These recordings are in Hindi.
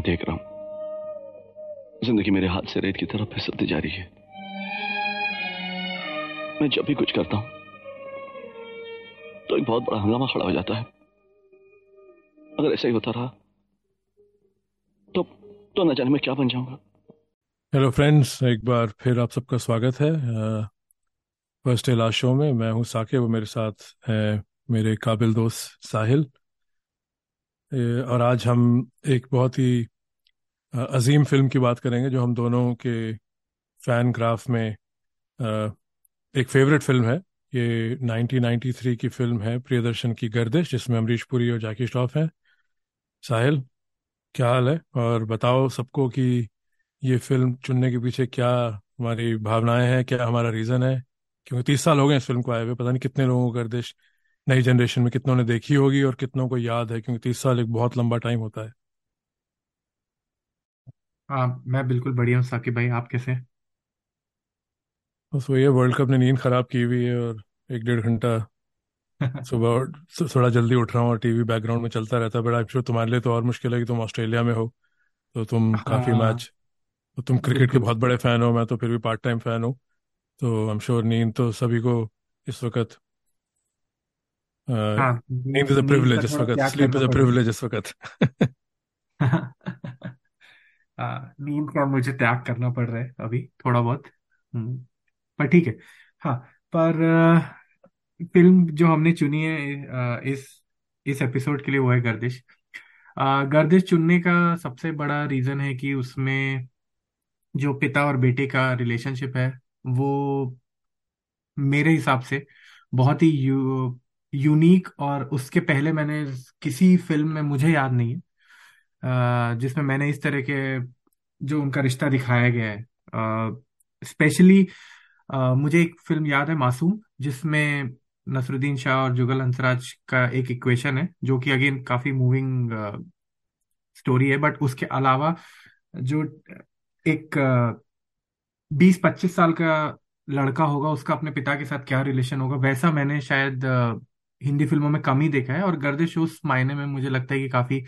मैं देख रहा हूँ। ज़िंदगी मेरे हाथ से रेत की तरफ़ फिसलती जा रही है। मैं जब भी कुछ करता हूँ तो एक बहुत बड़ा हंगामा खड़ा हो जाता है। अगर ऐसा ही होता रहा तो तो न जाने मैं क्या बन जाऊँगा। हेलो फ्रेंड्स एक बार फिर आप सबका स्वागत है। फ़र्स्ट लास्ट शो में मैं हूँ साके वो मेरे साथ है मेरे काबिल दोस्त साहिल। और आज हम एक बहुत ही अजीम फ़िल्म की बात करेंगे, जो हम दोनों के फ़ैन ग्राफ में एक फेवरेट फ़िल्म है। ये 1993 की फ़िल्म है, प्रियदर्शन की गर्दिश, जिसमें अमरीश पुरी और जैकी श्रॉफ हैं। साहिल, क्या हाल है? और बताओ सबको कि ये फ़िल्म चुनने के पीछे क्या हमारी भावनाएँ हैं, क्या हमारा रीज़न है? क्योंकि तीस साल हो गए इस फ़िल्म को आए हुए, पता नहीं कितने लोगों को गर्दिश नई जनरेशन में कितनों ने देखी होगी और कितनों को याद है क्योंकि तीस साल एक बहुत लंबा टाइम होता है। हाँ मैं बिल्कुल बढ़िया हूँ साकिब भाई आप कैसे हैं? बस वही है वर्ल्ड कप ने नींद खराब की हुई है और एक डेढ़ घंटा सुबह थोड़ा जल्दी उठ रहा हूँ और टीवी बैकग्राउंड में चलता रहता है बट आई श्योर तुम्हारे लिए तो और मुश्किल है कि तुम ऑस्ट्रेलिया में हो तो तुम काफ़ी हाँ। मैच तो तुम क्रिकेट के बिल्कुल। बहुत बड़े फ़ैन हो मैं तो फिर भी पार्ट टाइम फ़ैन हूँ तो आई एम श्योर नींद तो सभी को इस वक्त हाँ नींद इज़ अ प्रिविलेज इस वक्त स्लीप इज़ अ प्रिविलेज इस वक्त नींद का मुझे त्याग करना पड़ रहा है अभी थोड़ा बहुत. पर ठीक है. हाँ पर फ़िल्म जो हमने चुनी है इस इस एपिसोड के लिए वो है गर्दिश. गर्दिश चुनने का सबसे बड़ा रीजन है कि उसमें जो पिता और बेटे का रिलेशनशिप है वो मेरे हिसाब से बहुत ही यूनिक और उसके पहले मैंने किसी फ़िल्म में मुझे याद नहीं है। जिसमें मैंने इस तरह के जो उनका रिश्ता दिखाया गया है। स्पेशली मुझे एक फ़िल्म याद है, मासूम, जिसमें नसरुद्दीन शाह और जुगल हंसराज का एक इक्वेशन है, जो कि अगेन काफ़ी मूविंग स्टोरी है। बट उसके अलावा जो एक बीस पच्चीस साल का लड़का होगा, उसका अपने पिता के साथ क्या रिलेशन होगा, वैसा मैंने शायद हिंदी फ़िल्मों में कम ही देखा है और गर्दिश उस मायने में मुझे लगता है कि काफ़ी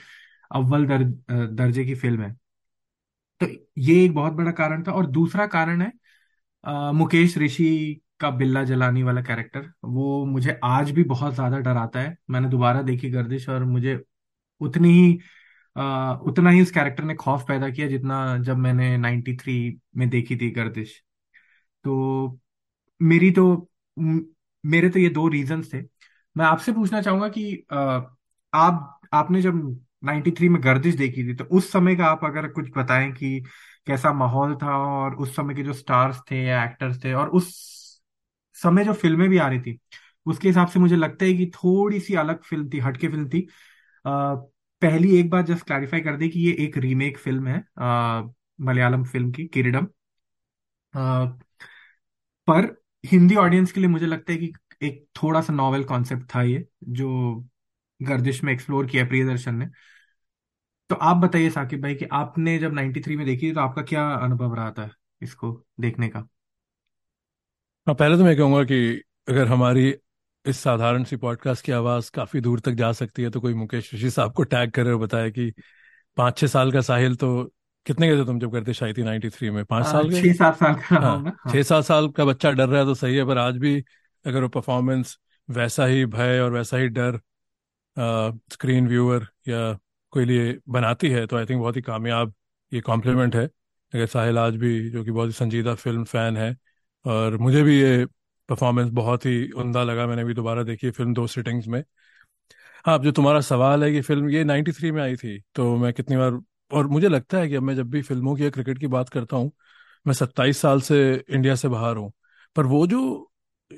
अव्वल दर, दर्जे की फ़िल्म है। तो ये एक बहुत बड़ा कारण था और दूसरा कारण है अ, मुकेश ऋषि का बिल्ला जलानी वाला कैरेक्टर। वो मुझे आज भी बहुत ज़्यादा डराता है। मैंने दोबारा देखी गर्दिश और मुझे उतनी ही आ, उतना ही उस कैरेक्टर ने खौफ पैदा किया जितना जब मैंने 93 में देखी थी गर्दिश। तो मेरी तो मेरे तो ये दो रीजंस थे। मैं आपसे पूछना चाहूँगा कि आप आपने जब 93 में गर्दिश देखी थी तो उस समय का आप अगर कुछ बताएँ कि कैसा माहौल था और उस समय के जो स्टार्स थे या एक्टर्स थे और उस समय जो फ़िल्में भी आ रही थी उसके हिसाब से मुझे लगता है कि थोड़ी सी अलग फ़िल्म थी हटके फ़िल्म थी। अ, पहली एक बार जस्ट क्लैरिफाई कर दे कि ये एक रीमेक फ़िल्म है मलयालम फ़िल्म की किरीडम पर हिंदी ऑडियंस के लिए मुझे लगता है कि एक थोड़ा सा नॉवेल कॉन्सेप्ट था ये जो गर्दिश में एक्सप्लोर किया प्रियदर्शन ने। तो आप बताइए साकिब भाई कि आपने जब 93 में देखी तो आपका क्या अनुभव रहा था इसको देखने का? हाँ पहले तो मैं कहूँगा कि अगर हमारी इस साधारण सी पॉडकास्ट की आवाज़ काफ़ी दूर तक जा सकती है तो कोई मुकेश ऋषि साहब को टैग करे और बताए कि पाँच छः साल का साहिल तो कितने के थे तुम जब करते शायद थी नाइन्टी थ्री में? पाँच साल के छह सात साल का हूँ हाँ छः सात साल का बच्चा डर रहा है तो सही है पर आज भी अगर वो परफॉर्मेंस वैसा ही भय और वैसा ही डर स्क्रीन व्यूअर या कोई लिए बनाती है तो आई थिंक बहुत ही कामयाब ये कॉम्प्लीमेंट है। अगर साहिल आज भी, जो कि बहुत ही संजीदा फ़िल्म फ़ैन है, और मुझे भी ये परफॉर्मेंस बहुत ही उमदा लगा, मैंने भी दोबारा देखी फ़िल्म दो सिटिंग्स में। हाँ जो तुम्हारा सवाल है कि फ़िल्म ये 93 में आई थी तो मैं कितनी बार, और मुझे लगता है कि अब मैं जब भी फ़िल्मों की या क्रिकेट की बात करता हूँ, मैं सत्ताईस साल से इंडिया से बाहर हूँ, पर वो जो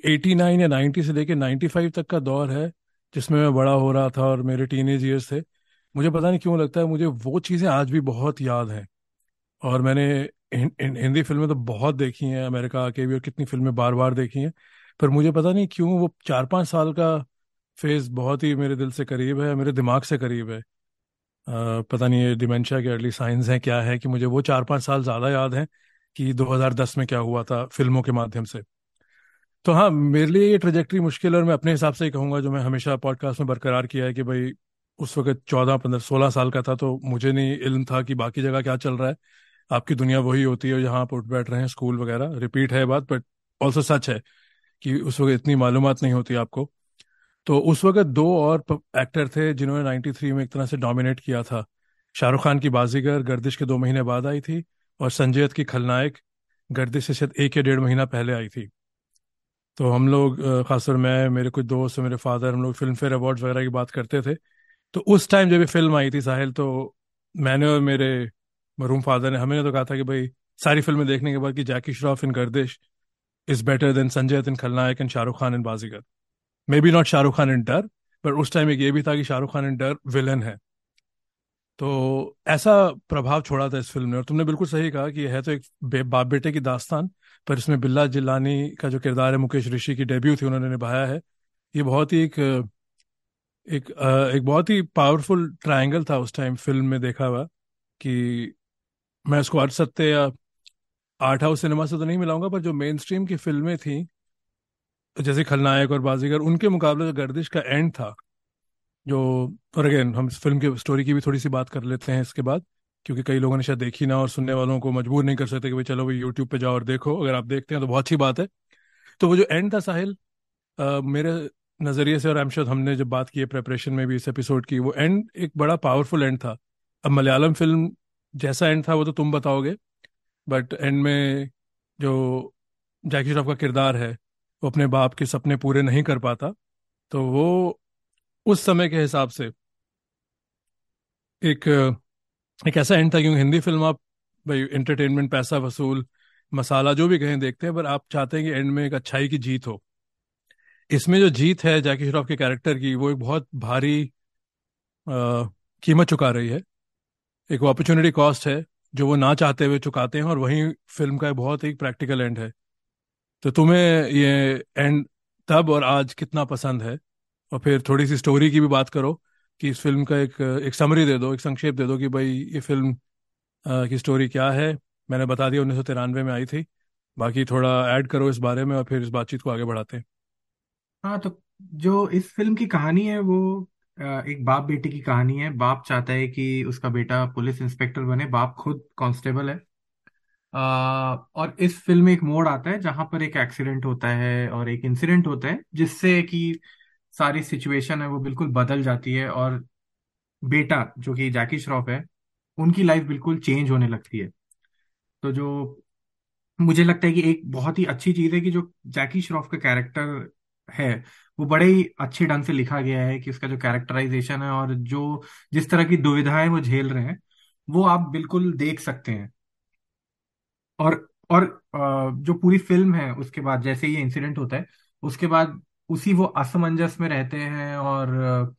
89 या 90 से लेके 95 तक का दौर है जिसमें मैं बड़ा हो रहा था और मेरे टीनेज ईयर्स थे। मुझे पता नहीं क्यों लगता है मुझे वो चीज़ें आज भी बहुत याद हैं। और मैंने हिंदी फ़िल्में तो बहुत देखी हैं अमेरिका आके भी और कितनी फ़िल्में बार बार देखी हैं। पर मुझे पता नहीं क्यों वो चार पाँच साल का फ़ेज़ बहुत ही मेरे दिल से करीब है मेरे दिमाग से करीब है। अ, पता नहीं ये डिमेंशिया के अर्ली साइंस हैं क्या है कि मुझे वो चार पाँच साल ज़्यादा याद हैं कि 2010 में क्या हुआ था फ़िल्मों के माध्यम से। तो हाँ मेरे लिए ये ट्रेजेक्टरी मुश्किल और मैं अपने हिसाब से ही कहूँगा जो मैं हमेशा पॉडकास्ट में बरकरार किया है कि भाई, उस वक्त चौदह, पंद्रह, सोलह साल का था तो मुझे नहीं इल्म था कि बाकी जगह क्या चल रहा है। आपकी दुनिया वही होती है जहाँ आप उठ बैठ रहे हैं स्कूल वगैरह। रिपीट है बात बट ऑल्सो सच है कि उस वक्त इतनी मालूम नहीं होती आपको। तो उस वक्त दो और एक्टर थे जिन्होंने 93 में एक तरह से डोमिनेट किया था। शाहरुख खान की बाजीगर, गर्दिश के दो महीने बाद आई थी और संजय दत्त की खलनायक, गर्दिश से शायद एक या डेढ़ महीना पहले आई थी। तो हम लोग खासकर मैं, मेरे कुछ दोस्त, मेरे फादर, हम लोग फ़िल्म फेयर अवार्ड वगैरह की बात करते थे। तो उस टाइम जब ये फ़िल्म आई थी साहिल तो मैंने और मेरे मरूम फादर ने हमें तो कहा था कि भाई, सारी फ़िल्में देखने के बाद कि Jackie Shroff in Gardish is better than Sanjay in Khalnayak and Shahrukh Khan in Baazigar. Maybe not Shahrukh Khan in Darr पर उस टाइम एक ये भी था कि शाहरुख खान इन डर विलन है। तो ऐसा प्रभाव छोड़ा था इस फ़िल्म ने, और तुमने बिल्कुल सही कहा कि यह है तो एक बाप बेटे की दास्तान। पर इसमें बिल्ला जिलानी का जो किरदार है, मुकेश ऋषि की डेब्यू थी, उन्होंने निभाया है। ये बहुत ही एक एक एक बहुत ही पावरफुल ट्रायंगल था उस टाइम फ़िल्म में देखा हुआ कि मैं उसको अर्थ सत्य या आर्ट हाउस सिनेमा से तो नहीं मिलाऊँगा, पर जो मेन स्ट्रीम की फ़िल्में थी, जैसे खलनायक और बाजीगर, उनके मुकाबले जो गर्दिश का एंड था, जो, और अगेन हम फ़िल्म की स्टोरी की भी थोड़ी सी बात कर लेते हैं इसके बाद। क्योंकि कई लोगों ने शायद देखी ना और सुनने वालों को मजबूर नहीं कर सकते कि भाई चलो भाई यूट्यूब पे जाओ और देखो अगर आप देखते हैं तो बहुत अच्छी बात है। तो वो जो एंड था साहिल आ, मेरे नज़रिए से और एम हमने जब बात की है प्रेपरेशन में भी इस एपिसोड की वो एंड एक बड़ा पावरफुल एंड था। अब मलयालम फ़िल्म जैसा एंड था वो तो तुम बताओगे बट एंड में जो जैकी श्रॉफ का किरदार है वो अपने बाप के सपने पूरे नहीं कर पाता। तो वो उस समय के हिसाब से एक एक ऐसा एंड था क्योंकि हिंदी फ़िल्म आप भाई एंटरटेनमेंट पैसा वसूल मसाला जो भी कहें देखते हैं पर आप चाहते हैं कि एंड में एक अच्छाई की जीत हो। इसमें जो जीत है जैकी श्रॉफ के कैरेक्टर की वो एक बहुत भारी आ, कीमत चुका रही है। एक अपॉर्चुनिटी कॉस्ट है जो वो ना चाहते हुए चुकाते हैं और वही फ़िल्म का बहुत ही प्रैक्टिकल एंड है। तो तुम्हें ये एंड तब और आज कितना पसंद है? और फिर थोड़ी सी स्टोरी की भी बात करो। कि इस फ़िल्म का एक एक समरी दे दो एक संक्षेप दे दो कि भाई ये फ़िल्म आ, की स्टोरी क्या है। मैंने बता दिया उन्नीस सौ तिरानवे में आई थी। बाकी थोड़ा ऐड करो इस बारे में और फिर इस बातचीत को आगे बढ़ाते हैं। हाँ तो जो इस फ़िल्म की कहानी है वो एक बाप बेटे की कहानी है। बाप चाहता है कि उसका बेटा पुलिस इंस्पेक्टर बने। बाप खुद कांस्टेबल है। आ, और इस फ़िल्म में एक मोड़ आता है जहाँ पर एक एक्सीडेंट होता है और एक इंसिडेंट होता है जिससे कि सारी सिचुएशन है, वो बिल्कुल बदल जाती है और बेटा, जो कि जैकी श्रॉफ है, उनकी लाइफ बिल्कुल चेंज होने लगती है। तो जो मुझे लगता है कि एक बहुत ही अच्छी चीज़ है कि जो जैकी श्रॉफ का कैरेक्टर है, वो बड़े ही अच्छे ढंग से लिखा गया है कि उसका जो कैरेक्टराइजेशन है और जो जिस तरह की दुविधाएँ वो झेल रहे हैं, वो आप बिल्कुल देख सकते हैं। और और जो पूरी फ़िल्म है, उसके बाद जैसे ये इंसिडेंट होता है, उसके बाद उसी वो असमंजस में रहते हैं और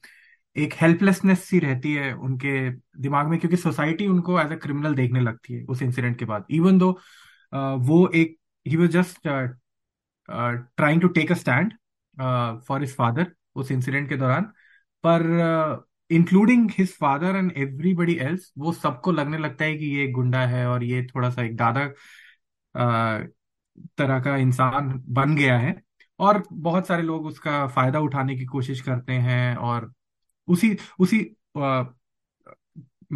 एक हेल्पलेसनेस सी रहती है उनके दिमाग में क्योंकि सोसाइटी उनको एज अ क्रिमिनल देखने लगती है उस इंसिडेंट के बाद। इवन दो वो एक he was just trying to take a stand for his father उस इंसिडेंट के दौरान। पर including his father and everybody else वो सबको लगने लगता है कि ये गुंडा है और ये थोड़ा सा एक दादा uh, तरह का इंसान बन गया है। और बहुत सारे लोग उसका फ़ायदा उठाने की कोशिश करते हैं और उसी उसी आ,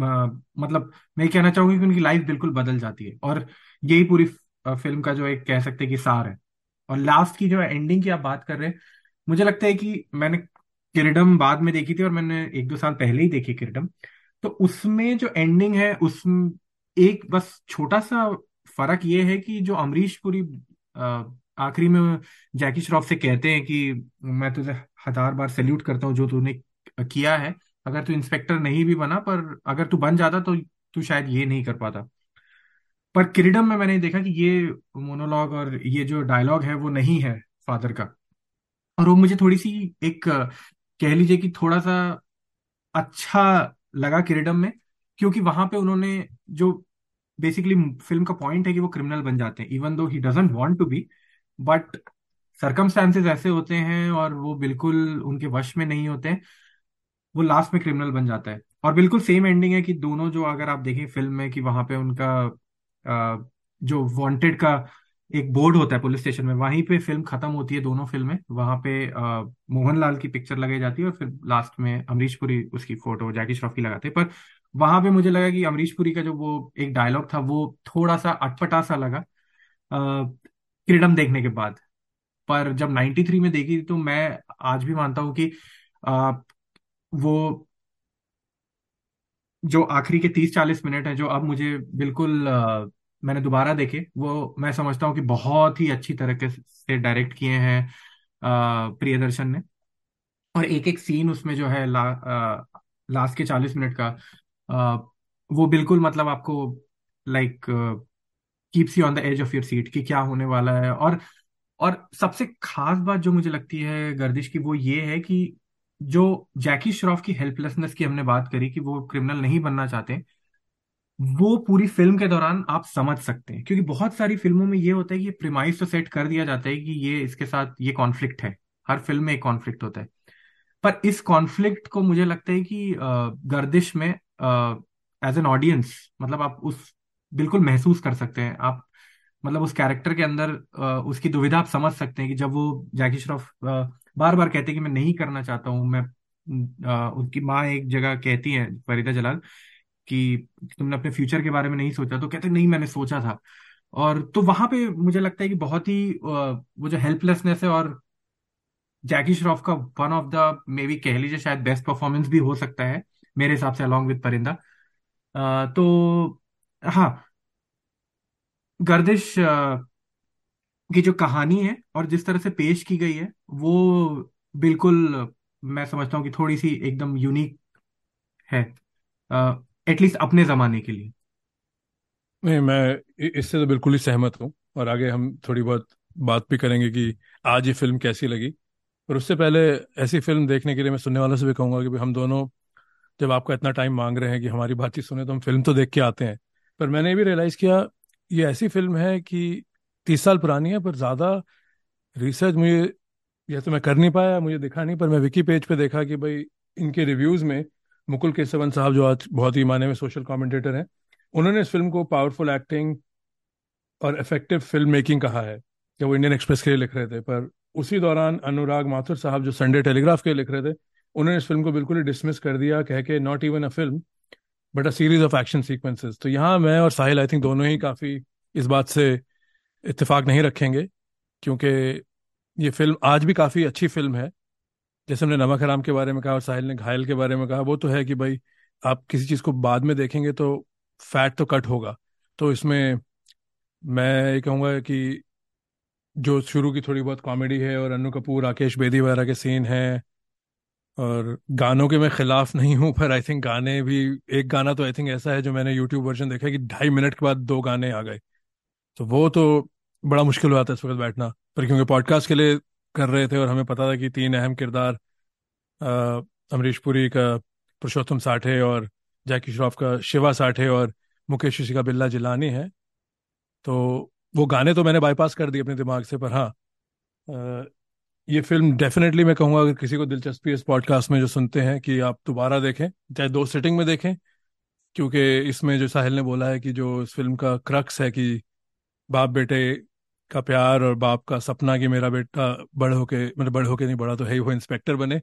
आ, मतलब मैं कहना चाहूँगी कि उनकी लाइफ बिल्कुल बदल जाती है और यही पूरी फ़िल्म का जो एक कह सकते हैं कि सार है। और लास्ट की जो एंडिंग की आप बात कर रहे हैं मुझे लगता है कि मैंने किरडम बाद में देखी थी और मैंने एक दो साल पहले ही देखी किरडम तो उसमें जो एंडिंग है उस एक बस छोटा सा फ़र्क ये है कि जो अमरीश पुरी आखिरी में जैकी श्रॉफ से कहते हैं कि मैं तुझे हज़ार बार सैल्यूट करता हूँ जो तूने किया है। अगर तू इंस्पेक्टर नहीं भी बना, पर अगर तू बन जाता तो तू शायद ये नहीं कर पाता। पर किरीडम में मैंने देखा कि ये मोनोलॉग और ये जो डायलॉग है वो नहीं है फादर का। और वो मुझे थोड़ी सी एक, कह लीजिए कि थोड़ा सा अच्छा लगा किरीडम में, क्योंकि वहाँ पे उन्होंने जो बेसिकली फ़िल्म का पॉइंट है कि वो क्रिमिनल बन जाते हैं even though he doesn't want to be but circumstances ऐसे होते हैं और वो बिल्कुल उनके वश में नहीं होते वो लास्ट में क्रिमिनल बन जाता है। और बिल्कुल सेम एंडिंग है कि दोनों जो अगर आप देखें फ़िल्म में कि वहाँ पे उनका जो वांटेड का एक बोर्ड होता है पुलिस स्टेशन में वहीं पे फ़िल्म खत्म होती है दोनों फ़िल्में वहाँ पे अ, मोहनलाल की पिक्चर लगाई जाती है और फिर लास्ट में अमरीश पुरी उसकी फ़ोटो जैकी श्रॉफ की लगाते हैं। पर वहाँ पे मुझे लगा कि अमरीश पुरी का जो वो एक डायलॉग था वो थोड़ा सा अटपटा सा लगा। किरडम देखने के बाद। पर जब 93 में देखी तो मैं आज भी मानता हूँ कि आ, वो जो आखिरी के तीस चालीस मिनट है जो अब मुझे बिल्कुल आ, मैंने दोबारा देखे वो मैं समझता हूँ कि बहुत ही अच्छी तरीके से डायरेक्ट किए हैं प्रियदर्शन ने। और एक एक सीन उसमें जो है ला, आ, लास्ट के चालीस मिनट का आ, वो बिल्कुल मतलब आपको like keeps you on the edge of your seat कि क्या होने वाला है। और और सबसे खास बात जो मुझे लगती है गर्दिश की वो ये है कि जो जैकी श्रॉफ की हेल्पलेसनेस की हमने बात करी कि वो क्रिमिनल नहीं बनना चाहते, वो पूरी फ़िल्म के दौरान आप समझ सकते हैं। क्योंकि बहुत सारी फ़िल्मों में ये होता है कि ये प्रिमाइस तो सेट कर दिया जाता है कि ये इसके साथ ये कॉन्फ्लिक्ट है। हर फ़िल्म में एक कॉन्फ्लिक्ट होता है। पर इस कॉन्फ्लिक्ट को मुझे लगता है कि गर्दिश में एज एन ऑडियंस मतलब आप उस बिल्कुल महसूस कर सकते हैं। आप मतलब उस कैरेक्टर के अंदर उसकी दुविधा आप समझ सकते हैं कि जब वो जैकी श्रॉफ बार बार कहते हैं कि मैं नहीं करना चाहता हूँ, मैं उनकी माँ एक जगह कहती है फरीदा जलाल कि तुमने अपने फ्यूचर के बारे में नहीं सोचा तो कहते नहीं, मैंने सोचा था। और तो वहाँ पे मुझे लगता है कि बहुत ही वो जो हेल्पलेसनेस है और जैकी श्रॉफ का one of the maybe कह लीजिए शायद बेस्ट परफॉर्मेंस भी हो सकता है, मेरे हिसाब से अलॉन्ग विद परिंदा। तो हाँ गर्दिश की जो कहानी है और जिस तरह से पेश की गई है, वो बिल्कुल मैं समझता हूँ कि थोड़ी सी एकदम यूनिक है एटलीस्ट अपने जमाने के लिए। नहीं, मैं इससे तो बिल्कुल ही सहमत हूँ और आगे हम थोड़ी बहुत बात भी करेंगे कि आज ये फ़िल्म कैसी लगी। और उससे पहले ऐसी फ़िल्म देखने के लिए मैं सुनने वालों से भी कहूँगा कि हम दोनों जब आपका इतना टाइम मांग रहे हैं कि हमारी बातचीत सुने तो हम फ़िल्म तो देख के आते हैं। पर मैंने ये भी रियलाइज़ किया, ये ऐसी फ़िल्म है कि तीस साल पुरानी है, पर ज़्यादा रिसर्च मुझे यह तो मैं कर नहीं पाया, मुझे दिखा नहीं, पर मैं विकी पेज पे देखा कि भाई इनके रिव्यूज़ में मुकुल केसवन साहब जो आज बहुत ही माने में सोशल कमेंटेटर हैं, उन्होंने इस फ़िल्म को पावरफुल एक्टिंग और इफ़ेक्टिव फ़िल्म मेकिंग कहा है जब वो इंडियन एक्सप्रेस के लिए लिख रहे थे। पर उसी दौरान अनुराग माथुर साहब जो संडे टेलीग्राफ के लिए लिख रहे थे, उन्होंने इस फ़िल्म को बिल्कुल ही डिसमिस कर दिया, कह के not even a film but a series of action sequences तो यहाँ मैं और साहिल आई थिंक दोनों ही काफ़ी इस बात से इत्तेफाक नहीं रखेंगे, क्योंकि ये फ़िल्म आज भी काफ़ी अच्छी फ़िल्म है। जैसे हमने नमक हराम के बारे में कहा और साहिल ने घायल के बारे में कहा, वो तो है कि भाई, आप किसी चीज़ को बाद में देखेंगे तो फैट तो कट होगा। तो इसमें मैं ये कहूँगा कि जो शुरू की थोड़ी बहुत कॉमेडी है और अनु कपूर, राकेश बेदी वगैरह के सीन हैं और गानों के मैं खिलाफ नहीं हूँ, पर आई थिंक गाने भी, एक गाना तो आई थिंक ऐसा है जो मैंने यूट्यूब वर्जन देखा कि ढाई मिनट के बाद दो गाने आ गए। तो वो तो बड़ा मुश्किल हो जाता है इस वक्त बैठना। पर क्योंकि पॉडकास्ट के लिए कर रहे थे और हमें पता था कि तीन अहम किरदार अमरीश पुरी का पुरुषोत्तम साठे और जैकी श्रॉफ का शिवा साठे और मुकेश ऋषि का बिल्ला जिलानी है। तो वो गाने तो मैंने बाईपास कर दिए अपने दिमाग से, पर हाँ ये फ़िल्म डेफिनेटली मैं कहूँगा अगर किसी को दिलचस्पी इस पॉडकास्ट में जो सुनते हैं कि आप दोबारा देखें, चाहे दो सिटिंग में देखें, क्योंकि इसमें जो साहिल ने बोला है कि जो इस फ़िल्म का क्रक्स है कि बाप बेटे का प्यार और बाप का सपना कि मेरा बेटा बड़ होके मतलब बड़ होके नहीं, बड़ा तो है ही, वो इंस्पेक्टर बने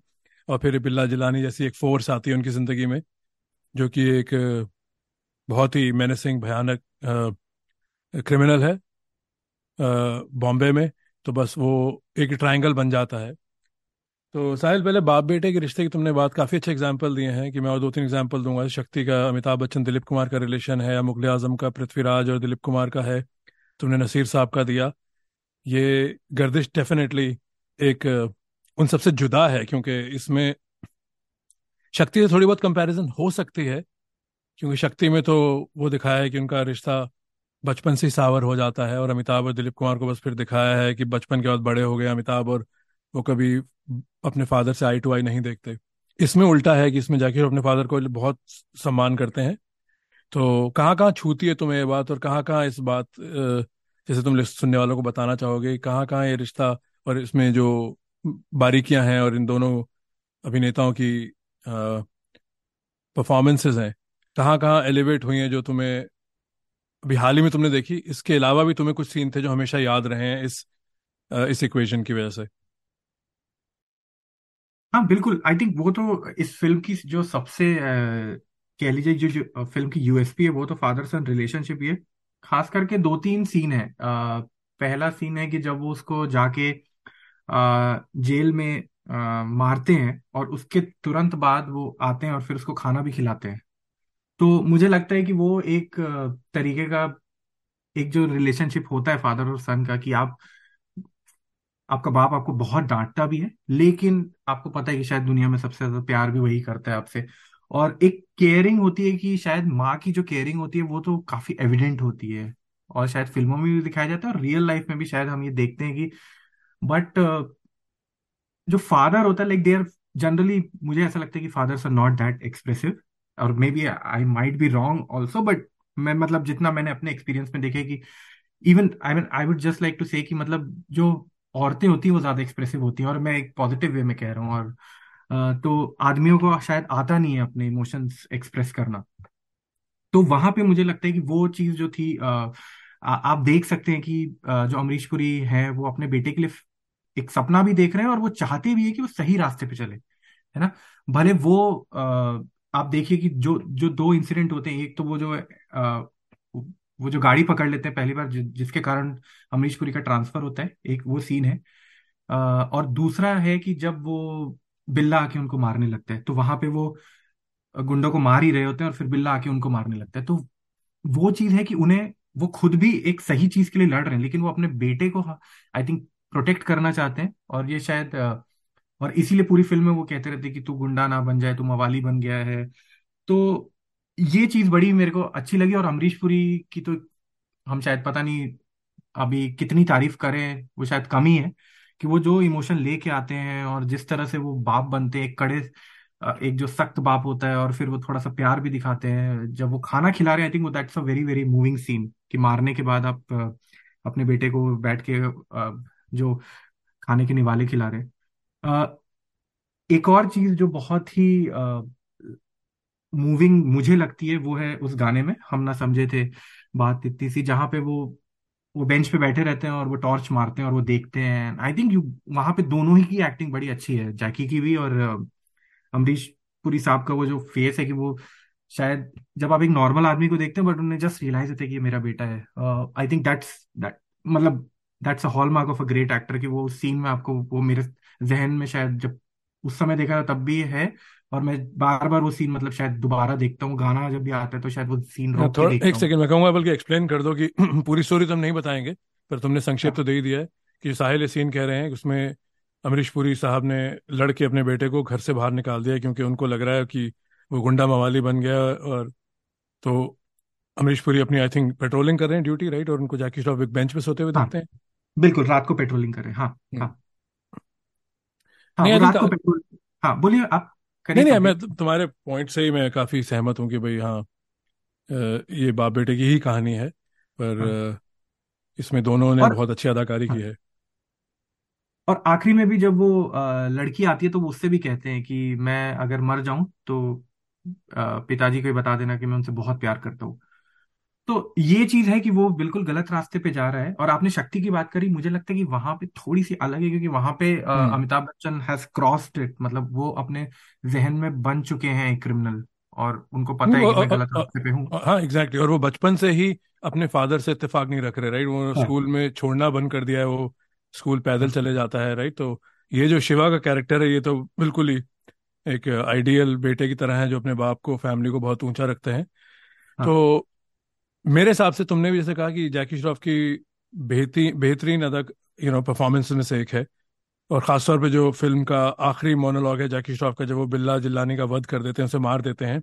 और फिर बिल्ला जिलानी जैसी एक फोर्स आती है उनकी ज़िंदगी में, जो कि एक बहुत ही मेनेसिंग भयानक क्रिमिनल है बॉम्बे में। तो बस वो एक ट्रायंगल बन जाता है। तो साहिल, पहले बाप बेटे के रिश्ते की तुमने बात काफ़ी अच्छे एग्ज़ाम्पल दिए हैं कि मैं और दो तीन एग्ज़ाम्पल दूँगा। शक्ति का, अमिताभ बच्चन, दिलीप कुमार का रिलेशन है या मुगले आज़म का, पृथ्वीराज और दिलीप कुमार का है। तुमने नसीर साहब का दिया। ये गर्दिश डेफिनेटली एक, उन सबसे जुदा है, क्योंकि इसमें शक्ति से थोड़ी बहुत कंपैरिजन हो सकती है, क्योंकि शक्ति में तो वो दिखाया है कि उनका रिश्ता बचपन से सावर हो जाता है और अमिताभ और दिलीप कुमार को बस फिर दिखाया है कि बचपन के बाद बड़े हो गए अमिताभ और वो कभी अपने फादर से आई टू आई नहीं देखते। इसमें उल्टा है कि इसमें जाके अपने फादर को बहुत सम्मान करते हैं। तो कहाँ कहाँ छूती है तुम्हें ये बात और कहाँ कहाँ इस बात जैसे तुम सुनने वालों को बताना चाहोगे, कहाँ कहाँ ये रिश्ता और इसमें जो बारीकियाँ हैं और इन दोनों अभिनेताओं की परफॉर्मेंसेज हैं, कहाँ कहाँ एलिवेट हुई हैं जो तुम्हें अभी हाल ही में तुमने देखी इसके अलावा भी तुम्हें कुछ सीन थे जो हमेशा याद रहे हैं इस इस इक्वेशन की वजह से? हाँ बिल्कुल। आई थिंक वो तो इस फ़िल्म की जो सबसे कह लीजिए जो जो फ़िल्म की यूएसपी है वो तो फादर सन रिलेशनशिप ही है। खास करके दो तीन सीन है। अ, पहला सीन है कि जब वो उसको जाके अ, जेल में अ, मारते हैं और उसके तुरंत बाद वो आते हैं और फिर उसको खाना भी खिलाते हैं। तो मुझे लगता है कि वो एक तरीके का एक जो रिलेशनशिप होता है फादर और सन का कि आप, आपका बाप आपको बहुत डांटता भी है, लेकिन आपको पता है कि शायद दुनिया में सबसे ज़्यादा प्यार भी वही करता है आपसे। और एक केयरिंग होती है कि शायद माँ की जो केयरिंग होती है वो तो काफ़ी एविडेंट होती है और शायद फ़िल्मों में भी दिखाया जाता है और रियल लाइफ में भी शायद हम ये देखते हैं कि बट जो फादर होता है लाइक दे जनरली मुझे ऐसा लगता है कि fathers are not that expressive और maybe I might be wrong also but मैं मतलब जितना मैंने अपने एक्सपीरियंस में देखे कि even I mean I would just like to say कि मतलब जो औरतें होती हैं वो ज़्यादा एक्सप्रेसिव होती हैं और मैं एक पॉजिटिव वे में कह रहा हूँ और तो आदमियों को शायद आता नहीं है अपने इमोशंस एक्सप्रेस करना। तो वहाँ पे मुझे लगता है कि वो चीज़ जो थी अ, आ, आप देख सकते हैं कि अ, जो अमरीश पुरी है वो अपने बेटे के लिए एक सपना भी देख रहे हैं और वो चाहते भी है कि वो सही रास्ते पे चले है ना? भले वो आप देखिए कि जो जो दो इंसिडेंट होते हैं एक तो वो जो अ, वो जो गाड़ी पकड़ लेते हैं पहली बार जि, जिसके कारण अमरीश पुरी का ट्रांसफ़र होता है एक वो सीन है। अ, और दूसरा है कि जब वो बिल्ला आके उनको मारने लगता है तो वहाँ पे वो गुंडों को मार ही रहे होते हैं और फिर बिल्ला आके उनको मारने लगता है। तो वो चीज़ है कि उन्हें वो खुद भी एक सही चीज़ के लिए लड़ रहे हैं लेकिन वो अपने बेटे को आई थिंक प्रोटेक्ट करना चाहते हैं और ये शायद और इसीलिए पूरी फ़िल्म में वो कहते रहते कि तू गुंडा ना बन जाए, तू मवाली बन गया है। तो ये चीज़ बड़ी मेरे को अच्छी लगी और अमरीश पुरी की तो हम शायद पता नहीं अभी कितनी तारीफ़ करें, वो शायद कम ही है कि वो जो इमोशन लेके आते हैं और जिस तरह से वो बाप बनते हैं, एक कड़े एक जो सख्त बाप होता है और फिर वो थोड़ा सा प्यार भी दिखाते हैं। जब वो खाना खिला रहे हैं आई थिंक वो that's a very very moving scene कि मारने के बाद आप अपने बेटे को बैठ के जो खाने के निवाले खिला रहे। हैं एक और चीज़ जो बहुत ही मूविंग मुझे लगती है वो है उस गाने में, हम ना समझे थे बात इतनी सी, जहाँ पे वो वो बेंच पे बैठे रहते हैं और वो टॉर्च मारते हैं और वो देखते हैं। आई थिंक यू वहाँ पे दोनों ही की एक्टिंग बड़ी अच्छी है जैकी की भी और अमरीश पुरी साहब का वो जो फेस है कि वो शायद, जब आप एक नॉर्मल आदमी को देखते हैं बट उन्हें जस्ट रियलाइज़ होता है कि ये मेरा बेटा है। आई थिंक दैट्स दैट मतलब that's a hallmark of a great actor कि वो उस सीन में आपको, वो मेरे जहन में शायद जब उस समय देखा था तब भी है। और मैं बार बार वो सीन मतलब शायद दोबारा देखता हूँ गाना जब भी आता है तो शायद वो सीन हाँ, रोक के थोड़ा एक सेकंड मैं कहूँगा बल्कि एक्सप्लेन कर दो कि पूरी स्टोरी तो हम नहीं बताएँगे पर तुमने संक्षेप तो हाँ। दे ही दिया है कि साहिल सीन कह रहे हैं उसमें अमरीश पुरी साहब ने लड़के अपने बेटे को घर से बाहर निकाल दिया क्योंकि उनको लग रहा है कि वो गुंडा मवाली बन गया और तो अमरीश पुरी अपनी आई थिंक पेट्रोलिंग कर रहे हैं ड्यूटी राइट और उनको जैकी श्रॉफ बेंच पे सोते हुए हाँ। देखते हैं। बिल्कुल रात को पेट्रोलिंग करें हाँ हम्म। हाँ। हाँ नहीं रात को पेट्रोल हाँ बोलिए आप नहीं नहीं मैं तुम्हारे पॉइंट से ही मैं काफ़ी सहमत हूँ कि भाई हाँ ये बाप बेटे की ही कहानी है पर हाँ। इसमें दोनों ने और बहुत अच्छी अदाकारी की हाँ। है। और आखिरी में भी जब वो लड़की आती है तो वो उससे भी कहते हैं कि मैं अगर मर जाऊँ तो पिताजी को बता देना कि मैं उनसे बहुत प्यार करता हूँ। तो ये चीज़ है कि वो बिल्कुल गलत रास्ते पे जा रहा है। और आपने शक्ति की बात करी मुझे लगता है कि वहाँ पे थोड़ी सी अलग है क्योंकि वहाँ पे हम्म। Amitabh Bachchan has crossed it मतलब वो अपने जहन में बन चुके हैं एक क्रिमिनल और उनको पता है कि मैं गलत रास्ते पे हूँ। हाँ एग्जैक्टली और वो बचपन से ही अपने फादर से इतफाक नहीं रख रहे राइट वो हाँ। स्कूल में छोड़ना बंद कर दिया है वो स्कूल पैदल हाँ। चले जाता है राइट तो ये जो शिवा का कैरेक्टर है ये तो बिल्कुल ही एक आइडियल बेटे की तरह है जो अपने बाप को फैमिली को बहुत ऊँचा रखते हैं। हाँ। तो मेरे हिसाब से तुमने भी जैसे कहा कि जैकी श्रॉफ की बेहतरीन बेहतरीन अदा यू नो परफॉर्मेंस में से एक है। और खासतौर पे जो फ़िल्म का आखिरी मोनोलॉग है जैकी श्रॉफ का, जब वो बिल्ला जिल्लानी का वध कर देते हैं, उसे मार देते हैं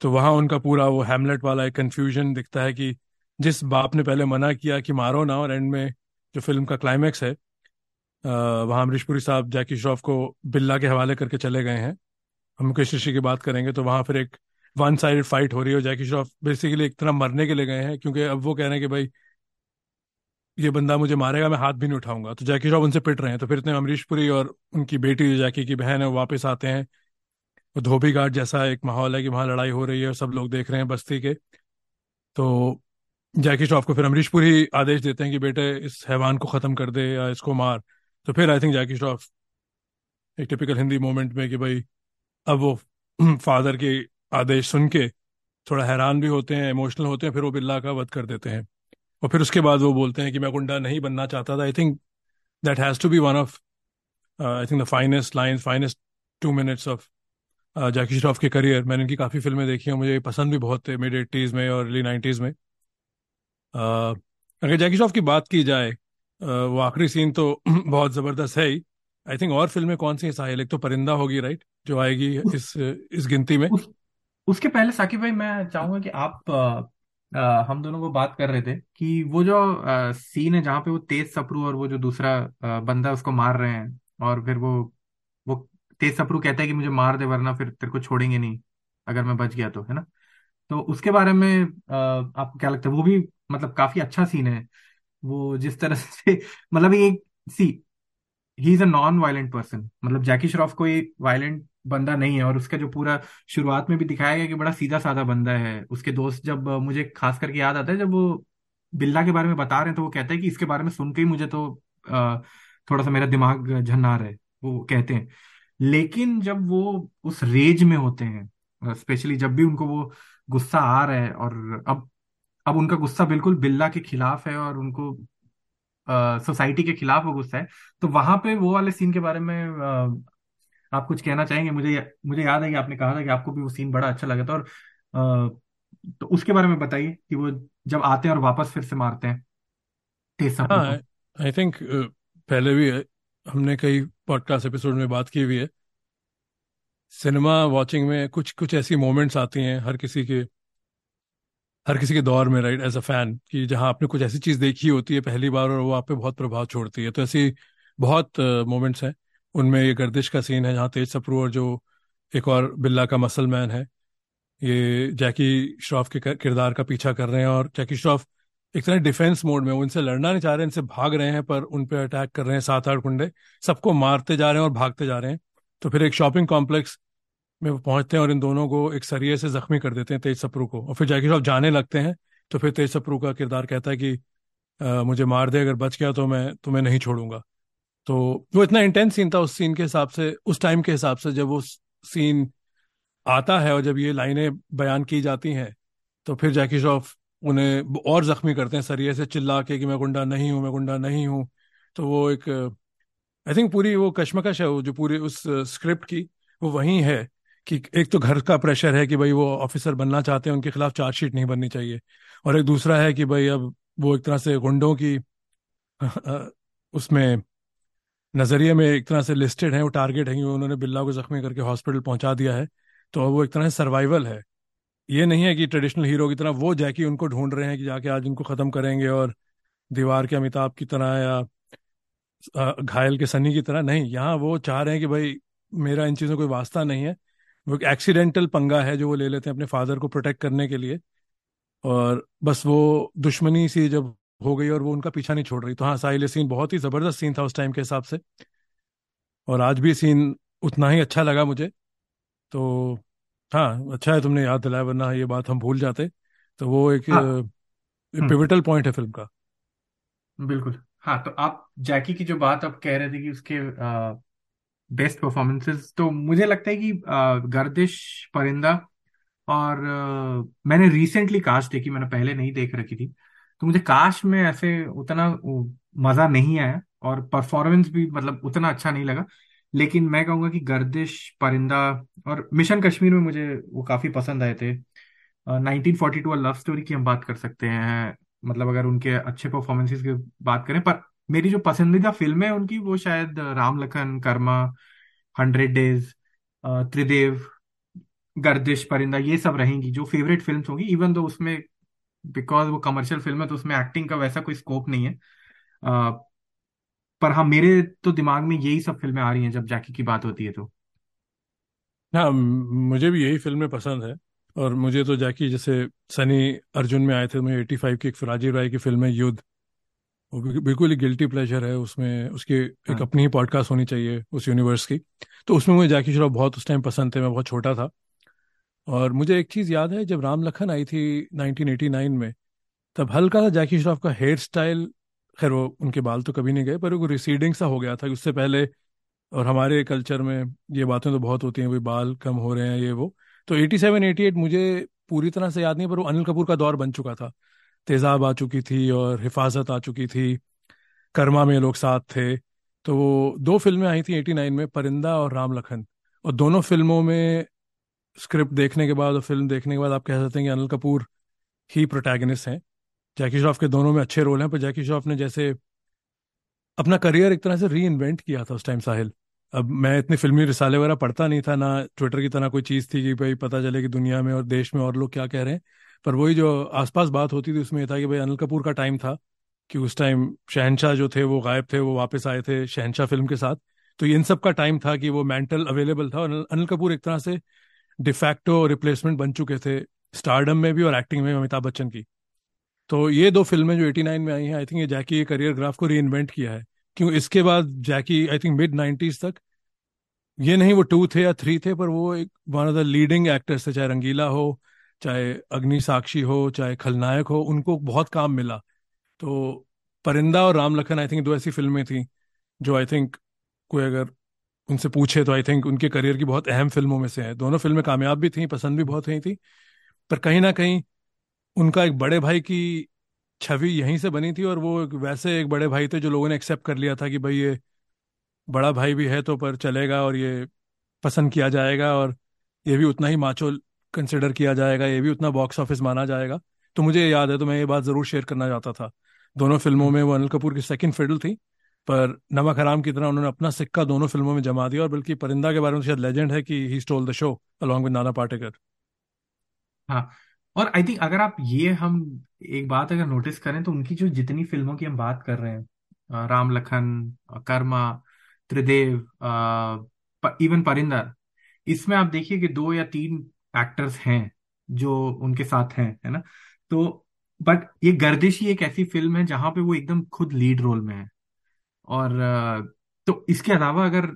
तो वहाँ उनका पूरा वो हैमलेट वाला एक कंफ्यूजन दिखता है कि जिस बाप ने पहले मना किया कि मारो ना, और एंड में जो फ़िल्म का क्लाइमैक्स है वहाँ अमरीश पुरी साहब जैकी श्रॉफ को बिल्ला के हवाले करके चले गए हैं। हम मुकेश ऋषि की बात करेंगे तो वहाँ फिर एक वन साइडेड फाइट हो रही है जैकी श्रॉफ बेसिकली एक तरह मरने के लिए गए हैं, क्योंकि अब वो कह रहे हैं कि भाई, ये बंदा मुझे मारेगा, मैं हाथ भी नहीं उठाऊँगा। तो जैकी श्रॉफ उनसे पिट रहे हैं तो फिर इतने अमरीश पुरी और उनकी बेटी जो जैकी की बहन है, वो वापस आते हैं। वो धोबी घाट जैसा एक माहौल है कि वहाँ लड़ाई हो रही है और सब लोग देख रहे हैं बस्ती के। तो जैकी श्रॉफ को फिर अमरीश पुरी आदेश देते हैं कि बेटे, इस हैवान को खत्म कर दे या इसको मार। तो फिर आई थिंक जैकी श्रॉफ एक टिपिकल हिंदी मोमेंट में कि भाई, अब वो फादर के आदेश सुन के थोड़ा हैरान भी होते हैं इमोशनल होते हैं फिर वो बिल्ला का वध कर देते हैं। और फिर उसके बाद वो बोलते हैं कि मैं गुंडा नहीं बनना चाहता था। I think that has to be one of I think the finest line finest two minutes of Jackie Shroff के करियर मैंने इनकी काफ़ी फ़िल्में देखी हैं मुझे पसंद भी बहुत थे मिड एट्टीज़ में और अर्ली नाइन्टीज़ में। Uh, अगर जैकी श्रॉफ की बात की जाए uh, वो आखिरी सीन तो बहुत ज़बरदस्त है ही। आई थिंक और फ़िल्में कौन सी साहिल? एक तो परिंदा होगी राइट जो आएगी इस इस गिनती में। उसके पहले साकिब भाई मैं चाहूँगा कि आप आ, हम दोनों को बात कर रहे थे कि वो जो आ, सीन है जहाँ पे वो तेज सप्रू और वो जो दूसरा आ, बंदा उसको मार रहे हैं और फिर वो वो तेज सप्रू कहता है कि मुझे मार दे वरना फिर तेरे को छोड़ेंगे नहीं अगर मैं बच गया तो है ना? तो उसके बारे में आ, आपको क्या लगता है? वो भी मतलब काफ़ी अच्छा सीन है। वो जिस तरह से मतलब एक सी he is a non violent person मतलब जैकी श्रॉफ कोई वायलेंट बंदा नहीं है और उसका जो पूरा शुरुआत में भी दिखाया गया कि बड़ा सीधा साधा बंदा है। उसके दोस्त जब मुझे खास करके याद आता है जब वो बिल्ला के बारे में बता रहे हैं तो वो कहते हैं कि इसके बारे में सुन के ही मुझे तो अ, थोड़ा सा मेरा दिमाग झन्ना रहा है वो कहते हैं। लेकिन जब वो उस रेज में होते हैं स्पेशली जब भी उनको वो गुस्सा आ रहा है और अब अब उनका गुस्सा बिल्कुल बिल्ला के खिलाफ है और उनको सोसाइटी के खिलाफ वो गुस्सा है तो वहाँ पे वो वाले सीन के बारे में आप कुछ कहना चाहेंगे? मुझे मुझे याद है कि आपने कहा था कि आपको भी वो सीन बड़ा अच्छा लगा था और अ, तो उसके बारे में बताइए कि वो जब आते हैं और वापस फिर से मारते हैं तेज हाँ आई थिंक पहले भी हमने कई पॉडकास्ट एपिसोड में बात की हुई है। सिनेमा वॉचिंग में कुछ कुछ ऐसी मोमेंट्स आती हैं हर किसी के हर किसी के दौर में राइट एज अ फ़ैन कि जहाँ आपने कुछ ऐसी चीज़ देखी होती है पहली बार और वो आप पे बहुत प्रभाव छोड़ती है। तो ऐसी बहुत मोमेंट्स हैं। उनमें ये गर्दिश का सीन है जहाँ तेज सप्रू और जो एक और बिल्ला का मसल मैन है ये जैकी श्रॉफ के किरदार का पीछा कर रहे हैं और जैकी श्रॉफ एक तरह डिफेंस मोड में वो इनसे लड़ना नहीं चाह रहे इनसे भाग रहे हैं पर उन पर अटैक कर रहे हैं सात आठ गुंडे सबको मारते जा रहे हैं और भागते जा रहे हैं। तो फिर एक शॉपिंग कॉम्प्लेक्स में वो पहुँचते हैं और इन दोनों को एक सरिये से जख्मी कर देते हैं तेज सप्रू को। और फिर जैकी श्रॉफ जाने लगते हैं तो फिर तेज सप्रू का किरदार कहता है कि "अ, मुझे मार दे अगर बच गया तो मैं तुम्हें नहीं छोड़ूँगा। तो वो इतना इंटेंस सीन था उस सीन के हिसाब से, उस टाइम के हिसाब से जब वो सीन आता है और जब ये लाइनें बयान की जाती हैं तो फिर जैकी श्रॉफ उन्हें और जख्मी करते हैं सरिये से, चिल्ला के कि मैं गुंडा नहीं हूँ, मैं गुंडा नहीं हूँ। तो वो एक आई थिंक पूरी वो कश्मकश है वो जो पूरी उस स्क्रिप्ट की, वो वही है कि एक तो घर का प्रेशर है कि भाई वो ऑफिसर बनना चाहते हैं, उनके खिलाफ चार्जशीट नहीं बननी चाहिए। और एक दूसरा है कि भाई अब वो एक तरह से गुंडों की उसमें नज़रिए में एक तरह से लिस्टेड है, वो टारगेट है उन्होंने बिल्ला को जख्मी करके हॉस्पिटल पहुँचा दिया है तो वो एक तरह से सर्वाइवल है। ये नहीं है कि ट्रेडिशनल हीरो की तरह वो जैकी उनको ढूंढ रहे हैं कि जाके आज उनको खत्म करेंगे और दीवार के अमिताभ की तरह या घायल के सनी की तरह। नहीं, यहाँ वो चाह रहे हैं कि भाई, मेरा इन चीज़ों कोई वास्ता नहीं है। वो एक एक्सीडेंटल पंगा है जो वो ले लेते हैं अपने फादर को प्रोटेक्ट करने के लिए। और बस वो दुश्मनी सी जब हो गई और वो उनका पीछा नहीं छोड़ रही। तो हाँ साहिल सीन बहुत ही ज़बरदस्त सीन था उस टाइम के हिसाब से। और आज भी सीन उतना ही अच्छा लगा मुझे। तो हाँ अच्छा है तुमने याद दिलाया वरना ये बात हम भूल जाते। तो वो एक हाँ। हम्म। पिविटल पॉइंट है फ़िल्म का। बिल्कुल। हाँ तो आप जैकी की जो बात आप कह रहे थे कि उसके बेस्ट परफॉर्मेंसेस तो मुझे लगता है कि अ, गर्दिश परिंदा और अ, मैंने रिसेंटली कास्ट देखी मैंने पहले नहीं देख रखी थी। तो मुझे काश में ऐसे उतना मज़ा नहीं आया और परफॉर्मेंस भी मतलब उतना अच्छा नहीं लगा। लेकिन मैं कहूँगा कि गर्दिश, परिंदा और मिशन कश्मीर में मुझे वो काफ़ी पसंद आए थे। Nineteen forty two love story की हम बात कर सकते हैं। मतलब अगर उनके अच्छे परफॉर्मेंसेस की बात करें, पर मेरी जो पसंदीदा फ़िल्म है उनकी वो शायद राम लखन कर्मा, हंड्रेड डेज़ त्रिदेव, गर्दिश, परिंदा ये सब रहेंगी, जो फेवरेट फिल्म्स होंगी, इवन दो उसमें बिकॉज़ वो कमर्शियल फ़िल्म है तो उसमें एक्टिंग का वैसा कोई स्कोप नहीं है। पर हाँ मेरे तो दिमाग में यही सब फ़िल्में आ रही हैं जब जैकी की बात होती है तो। हाँ मुझे भी यही फ़िल्में पसंद है और मुझे तो जैकी जैसे सनी अर्जुन में आए थे मुझे एटी फाइव की एक राजीव राय की फ़िल्म है युद्ध वो बिल्कुल ही गिल्टी प्लेजर है उसमें उसकी एक हाँ। अपनी ही पॉडकास्ट होनी चाहिए उस यूनिवर्स की। तो उसमें मुझे जैकी श्रॉफ बहुत उस टाइम पसंद थे मैं बहुत छोटा था। और मुझे एक चीज़ याद है, जब राम लखन आई थी 1989 में, तब हल्का सा जैकी श्रॉफ का हेयर स्टाइल, खैर वो उनके बाल तो कभी नहीं गए, पर वो रिसीडिंग सा हो गया था उससे पहले और हमारे कल्चर में ये बातें तो बहुत होती हैं, भाई बाल कम हो रहे हैं, ये वो। तो 87 88 मुझे पूरी तरह से याद नहीं पर वो अनिल कपूर का दौर बन चुका था। तेजाब आ चुकी थी और हिफाजत आ चुकी थी, कर्मा में लोग साथ थे। तो वो दो फ़िल्में आई थी 89 में, परिंदा और राम लखन। और दोनों फ़िल्मों में स्क्रिप्ट देखने के बाद और फ़िल्म देखने के बाद आप कह सकते हैं कि अनिल कपूर ही प्रोटैगनिस्ट हैं। जैकी श्रॉफ के दोनों में अच्छे रोल हैं, पर जैकी श्रॉफ ने जैसे अपना करियर एक तरह से री इन्वेंट किया था उस टाइम साहिल। अब मैं इतनी फिल्मी रिसाले वगैरह पढ़ता नहीं था, ना ट्विटर की तरह कोई चीज़ थी कि भाई पता चले कि दुनिया में और देश में और लोग क्या कह रहे हैं। पर वही जो आसपास बात होती थी उसमें ये था कि भाई अनिल कपूर का टाइम था कि उस टाइम शहनशाह जो थे वो गायब थे, वो वापस आए थे शहनशाह फ़िल्म के साथ। तो इन सब का टाइम था कि वो मेंटल अवेलेबल था और अनिल कपूर एक तरह से डिफैक्टो रिप्लेसमेंट बन चुके थे स्टारडम में भी और एक्टिंग में अमिताभ बच्चन की। तो ये दो फ़िल्में जो 89 में आई हैं आई थिंक ये जैकी के करियर ग्राफ को री किया है। क्यों? इसके बाद Jackie I think mid nineties तक, ये नहीं, वो टू थे या थ्री थे, पर वो एक one of the leading actors थे, चाहे रंगीला हो, चाहे अग्नि साक्षी हो, चाहे खलनायक हो, उनको बहुत काम मिला। तो परिंदा और राम लखन आई थिंक दो ऐसी फ़िल्में थी, जो आई थिंक कोई अगर उनसे पूछे तो आई थिंक उनके करियर की बहुत अहम फ़िल्मों में से है। दोनों फ़िल्में कामयाब भी थी, पसंद भी बहुत हुई थी, पर कहीं ना कहीं उनका एक बड़े भाई की छवि यहीं से बनी थी और वो वैसे एक बड़े भाई थे जो लोगों ने एक्सेप्ट कर लिया था कि भाई ये बड़ा भाई भी है तो पर चलेगा और ये पसंद किया जाएगा और ये भी उतना ही माचो कंसिडर किया जाएगा, ये भी उतना बॉक्स ऑफ़िस माना जाएगा। तो मुझे याद है तो मैं ये बात ज़रूर शेयर करना चाहता था। दोनों फ़िल्मों में वो अनिल कपूर की सेकंड फिडल थी पर नमक हराम की तरह उन्होंने अपना सिक्का दोनों फ़िल्मों में जमा दिया और बल्कि परिंदा के बारे में शायद लेजेंड है कि he stole the show along with Nana Patekar हाँ और आई थिंक अगर आप ये हम एक बात अगर नोटिस करें तो उनकी जो जितनी फ़िल्मों की हम बात कर रहे हैं राम लखन कर्मा, त्रिदेव इवन परिंदर इसमें आप देखिए कि दो या तीन एक्टर्स हैं जो उनके साथ हैं, है ना? तो बट ये गर्दिश ही एक ऐसी फ़िल्म है जहाँ पे वो एकदम खुद लीड रोल में है। और तो इसके अलावा अगर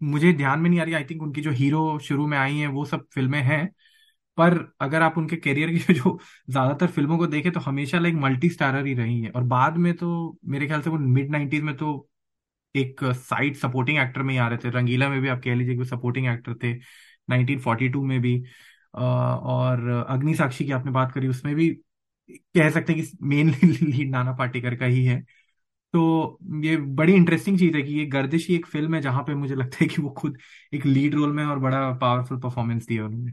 मुझे ध्यान में नहीं आ रही आई थिंक उनकी जो हीरो शुरू में आई हैं, वो सब फ़िल्में हैं, पर अगर आप उनके करियर की जो ज़्यादातर फ़िल्मों को देखें तो हमेशा लाइक मल्टी स्टारर ही रही है। और बाद में तो मेरे ख्याल से वो मिड नाइन्टीज में तो एक साइड सपोर्टिंग एक्टर में ही आ रहे थे। रंगीला में भी आप कह लीजिए कि सपोर्टिंग एक्टर थे 1942 में भी। और अग्नि साक्षी की आपने बात करी, उसमें भी कह सकते हैं कि मेन लीड नाना पाटेकर का ही है। तो ये बड़ी इंटरेस्टिंग चीज़ है कि ये गर्दिश ही एक फ़िल्म है जहाँ पे मुझे लगता है कि वो खुद एक लीड रोल में और बड़ा पावरफुल परफॉर्मेंस दिया उन्होंने।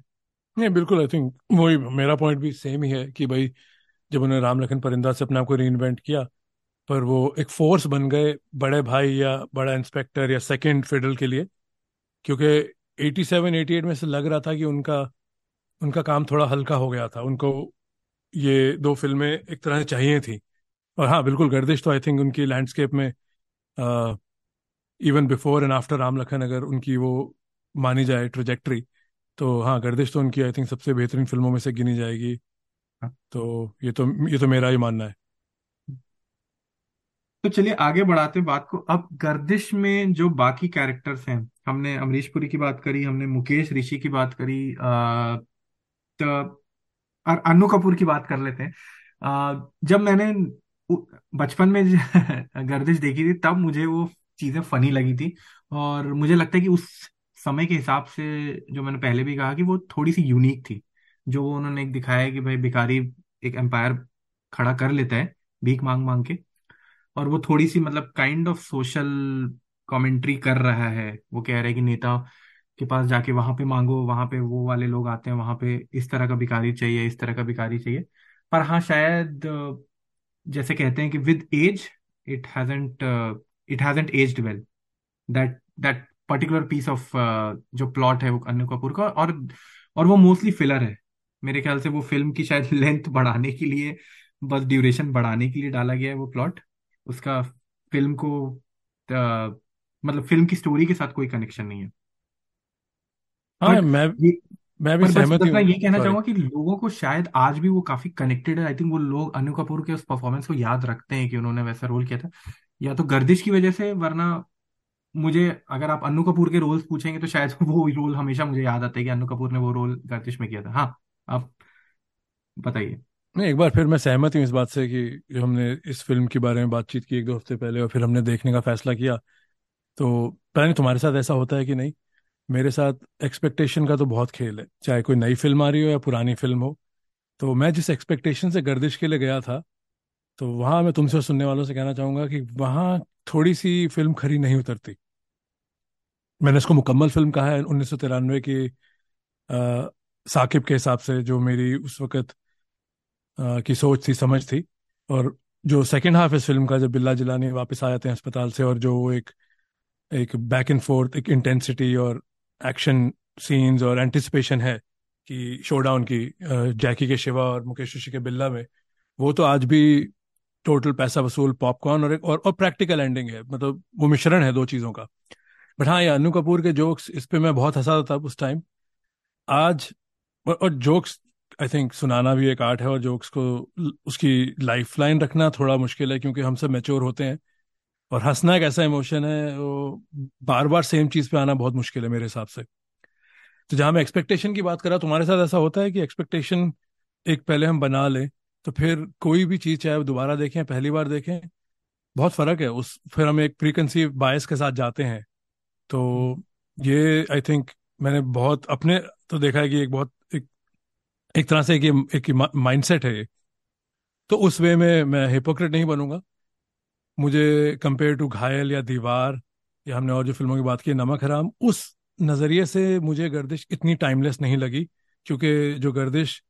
नहीं, बिल्कुल आई थिंक वही मेरा पॉइंट भी सेम ही है कि भाई जब उन्होंने राम लखन परिंदा से अपने आप को री इन्वेंट किया, पर वो एक फोर्स बन गए बड़े भाई या बड़ा इंस्पेक्टर या सेकंड फिडल के लिए, क्योंकि 87 88 में से लग रहा था कि उनका उनका काम थोड़ा हल्का हो गया था। उनको ये दो फ़िल्में एक तरह से चाहिए थी। और हाँ बिल्कुल गर्दिश तो आई थिंक उनकी लैंडस्केप में even before and after Ram Lakhan अगर उनकी वो मानी जाए ट्रोजेक्ट्री तो हाँ गर्दिश तो उनकी आई थिंक सबसे बेहतरीन फ़िल्मों में से गिनी जाएगी। हाँ। तो ये तो ये तो मेरा ही मानना है। तो चलिए आगे बढ़ाते बात को। अब गर्दिश में जो बाकी कैरेक्टर्स हैं हमने अमरीश पुरी की बात करी हमने मुकेश ऋषि की बात करी आ, तो और अन्नू कपूर की बात कर लेते हैं। आ, जब मैंने बचपन में गर्दिश देखी थी, तब मुझे वो चीज़ें फनी लगी थी। और मुझे लगता है कि उस समय के हिसाब से जो मैंने पहले भी कहा कि वो थोड़ी सी यूनिक थी, जो वो उन्होंने एक दिखाया कि भाई भिखारी एक एम्पायर खड़ा कर लेता है, भीख मांग मांग के। और वो थोड़ी सी मतलब काइंड ऑफ़ सोशल कमेंट्री कर रहा है। वो कह रहा है कि, नेता के पास जाके वहाँ पे मांगो, वहाँ पे वो वाले लोग आते हैं, वहाँ पे इस तरह का भिखारी चाहिए, इस तरह का भिखारी चाहिए। पर हाँ शायद जैसे कहते हैं कि with age it hasn't it hasn't aged well that that particular piece of जो प्लॉट है वो अन्य कपूर का और और वो मोस्टली फिलर है. मेरे ख्याल से वो फ़िल्म की शायद लेंथ बढ़ाने के लिए बस ड्यूरेशन बढ़ाने के लिए डाला गया है वो प्लॉट उसका फ़िल्म को uh, मतलब फ़िल्म की स्टोरी के साथ कोई कनेक्शन नहीं है. हाँ मैं ये मैं भी सहमत हूँ ये कहना चाहूँगा कि लोगों को शायद आज भी वो काफ़ी कनेक्टेड है। आई थिंक वो लोग अनु कपूर के उस परफॉर्मेंस को याद रखते हैं कि उन्होंने वैसा रोल किया था। या तो गर्दिश की वजह से वरना मुझे अगर आप अनु कपूर के रोल्स पूछेंगे तो शायद वो रोल हमेशा मुझे याद आता है कि अन्नू कपूर ने वो रोल गर्दिश में किया था। हाँ आप बताइए। नहीं एक बार फिर मैं सहमत हूँ इस बात से कि जो हमने इस फ़िल्म के बारे में बातचीत की एक दो हफ़्ते पहले और फिर हमने देखने का फैसला किया। तो पता नहीं तुम्हारे साथ ऐसा होता है कि नहीं? मेरे साथ एक्सपेक्टेशन का तो बहुत खेल है। चाहे कोई नई फ़िल्म आ रही हो या पुरानी फ़िल्म हो। तो मैं जिस एक्सपेक्टेशन से गर्दिश के लिए गया था तो वहाँ मैं तुमसे सुनने वालों से कहना चाहूँगा कि वहाँ थोड़ी सी फ़िल्म खरी नहीं उतरती। मैंने इसको मुकम्मल फ़िल्म कहा है उन्नीस सौ तिरानवे की साकिब के हिसाब से, जो मेरी उस वक्त की सोच थी, समझ थी। और जो सेकेंड हाफ़ इस फ़िल्म का, जब बिल्ला जिलानी वापस आ जाते हैं अस्पताल से और जो वो एक एक बैक एंड फोर्थ एक इंटेंसिटी और एक्शन सीन्स और एंटिसिपेशन है कि शोडाउन की जैकी के शिवा और मुकेश ऋषि के बिल्ला में वो तो आज भी टोटल पैसा वसूल पॉपकॉर्न और एक और, और प्रैक्टिकल एंडिंग है। मतलब वो मिश्रण है दो चीज़ों का। बट हाँ ये अनु कपूर के जोक्स इस पर मैं बहुत हंसा था उस टाइम आज और, और जोक्स आई थिंक सुनाना भी एक आर्ट है और जोक्स को उसकी लाइफ लाइन रखना थोड़ा मुश्किल है क्योंकि हम सब मेच्योर होते हैं। और हंसना एक ऐसा इमोशन है वो बार बार सेम चीज़ पे आना बहुत मुश्किल है मेरे हिसाब से। तो जहाँ मैं एक्सपेक्टेशन की बात कर तुम्हारे साथ ऐसा होता है कि एक्सपेक्टेशन एक पहले हम बना लें तो फिर कोई भी चीज़ चाहे दोबारा देखें पहली बार देखें बहुत फ़र्क है। उस फिर हम एक प्री कंसीव बायस के साथ जाते हैं। तो ये आई थिंक मैंने बहुत अपने तो देखा है कि एक बहुत एक, एक तरह से एक, एक माइंडसेट है तो उस वे में मैं हिपोक्रेट नहीं बनूँगा। मुझे कंपेयर टू घायल या दीवार, या हमने और जो फ़िल्मों की बात की, नमक हराम, उस नज़रिए से मुझे गर्दिश इतनी टाइमलेस नहीं लगी, क्योंकि जो गर्दिश,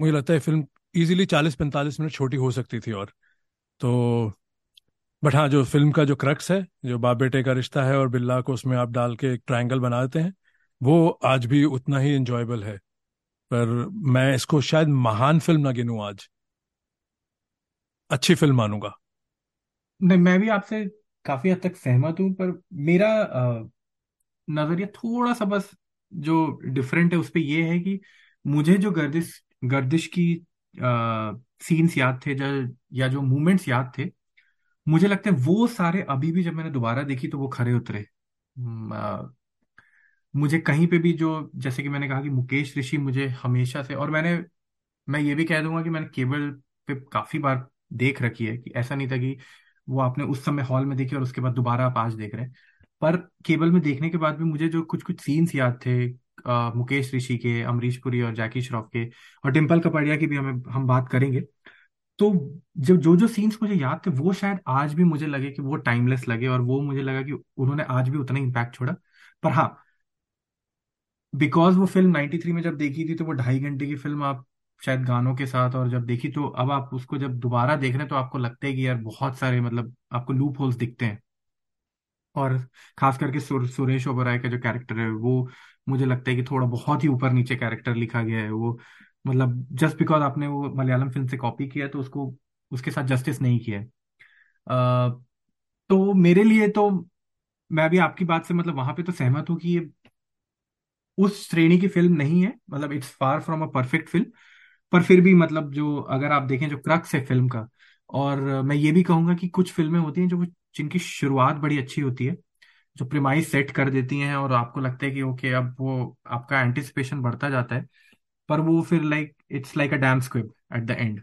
मुझे लगता है फ़िल्म इजीली चालीस पैंतालीस मिनट छोटी हो सकती थी और तो बट हाँ जो फ़िल्म का जो क्रक्स है, जो बाप बेटे का रिश्ता है और बिल्ला को उसमें आप डाल के एक ट्रायंगल बना देते हैं, वो आज भी उतना ही इंजॉयबल है। पर मैं इसको शायद महान फ़िल्म ना गिनूं आज। अच्छी फ़िल्म मानूँगा। नहीं, मैं भी आपसे काफ़ी हद तक सहमत हूँ, पर मेरा नज़रिया थोड़ा सा बस जो डिफरेंट है, उस पे ये है कि मुझे जो गर्दिश गर्दिश की सीन्स याद थे, जो, या जो मूवमेंट्स याद थे, मुझे लगता है वो सारे अभी भी जब मैंने दोबारा देखी तो वो खरे उतरे। मुझे कहीं पे भी जो, जैसे कि मैंने कहा कि मुकेश ऋषि मुझे हमेशा से, और मैंने, मैं ये भी कह दूँगा कि मैंने केबल पे काफ़ी बार देख रखी है कि ऐसा नहीं था कि वो आपने उस समय हॉल में देखी और उसके बाद दोबारा आप आज देख रहे हैं। पर केबल में देखने के बाद भी मुझे जो कुछ कुछ सीन्स याद थे अ, मुकेश ऋषि के अमरीश पुरी और जैकी श्रॉफ के और डिम्पल कपाड़िया की भी हमें हम बात करेंगे। तो जो जो जो सीन्स मुझे याद थे वो शायद आज भी मुझे लगे कि वो टाइमलेस लगे और वो मुझे लगा कि उन्होंने आज भी उतना इम्पैक्ट छोड़ा। पर हाँ बिकॉज़ वो फ़िल्म 93 में जब देखी थी तो वो ढाई घंटे की फ़िल्म आप शायद गानों के साथ और जब देखी तो अब आप उसको जब दोबारा देख रहे हैं तो आपको लगता है कि यार बहुत सारे मतलब आपको लूप होल्स दिखते हैं। और खास करके सुर, सुरेश ओबराय का जो कैरेक्टर है वो मुझे लगता है कि थोड़ा बहुत ही ऊपर नीचे कैरेक्टर लिखा गया है। वो मतलब जस्ट बिकॉज़ आपने वो मलयालम फ़िल्म से कॉपी किया है तो उसको उसके साथ जस्टिस नहीं किया है। अ, तो मेरे लिए तो मैं भी आपकी बात से मतलब वहाँ पे तो सहमत हूँ कि ये उस श्रेणी की फ़िल्म नहीं है। मतलब it's far from a perfect film पर फिर भी मतलब जो अगर आप देखें जो क्रक्स है फ़िल्म का, और मैं ये भी कहूँगा कि कुछ फ़िल्में होती हैं जो जिनकी शुरुआत बड़ी अच्छी होती है, जो प्रिमाइस सेट कर देती हैं और आपको लगता है कि ओके, अब वो आपका एंटिसिपेशन बढ़ता जाता है, पर वो फिर like it's like a damp squib at the end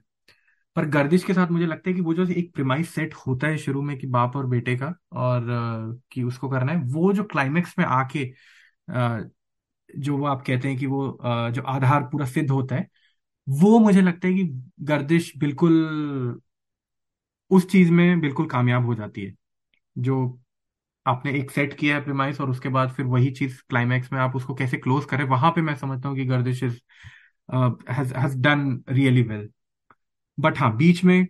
पर गर्दिश के साथ मुझे लगता है कि वो जो एक प्रिमाइस सेट होता है शुरू में कि बाप और बेटे का और कि उसको करना है, वो जो क्लाइमेक्स में आके जो वो आप कहते हैं कि वो जो आधार पूरा सिद्ध होता है वो मुझे लगता है कि गर्दिश बिल्कुल उस चीज़ में बिल्कुल कामयाब हो जाती है, जो आपने एक सेट किया है प्रिमाइस और उसके बाद फिर वही चीज़ क्लाइमैक्स में आप उसको कैसे क्लोज करें, वहाँ पे मैं समझता हूँ कि Gardish is has done really well but हाँ बीच में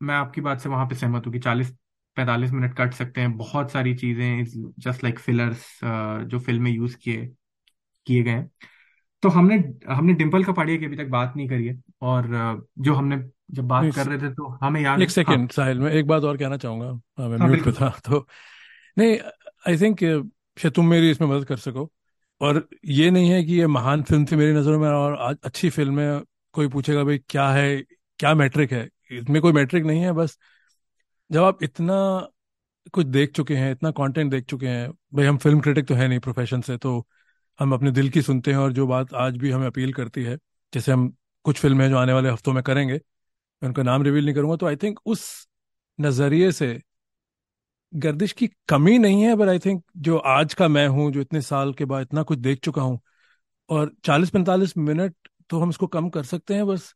मैं आपकी बात से वहाँ पे सहमत हूँ कि चालीस, पैंतालीस मिनट कट सकते हैं। बहुत सारी चीज़ें जस्ट लाइक फिलर्स जो फ़िल्म में यूज़ किए किए गए हैं। तो हमने हमने डिम्पल कपाड़िया की अभी तक बात नहीं करी है। और अ, जो हमने जब बात कर रहे थे तो हमें याद एक है हाँ। सेकेंड साहिल मैं एक बात और कहना चाहूँगा हाँ, मैं हाँ म्यूट पे बिल्कुल। था तो नहीं आई थिंक शायद तुम मेरी इसमें मदद कर सको। और ये नहीं है कि ये महान फ़िल्म थी मेरी नज़रों में और आज अच्छी फ़िल्म है कोई पूछेगा भाई क्या है क्या मैट्रिक है? इसमें कोई मैट्रिक नहीं है बस जब आप इतना कुछ देख चुके हैं इतना कंटेंट देख चुके हैं भाई हम फ़िल्म क्रिटिक तो है नहीं प्रोफेशन से तो हम अपने दिल की सुनते हैं और जो बात आज भी हमें अपील करती है, जैसे हम कुछ फ़िल्में जो आने वाले हफ्तों में करेंगे, मैं उनका नाम रिवील नहीं करूँगा तो आई थिंक उस नज़रिए से गर्दिश की कमी नहीं है बट आई थिंक जो आज का मैं हूँ, जो इतने साल के बाद इतना कुछ देख चुका हूँ, और चालीस पैंतालीस मिनट तो हम इसको कम कर सकते हैं, बस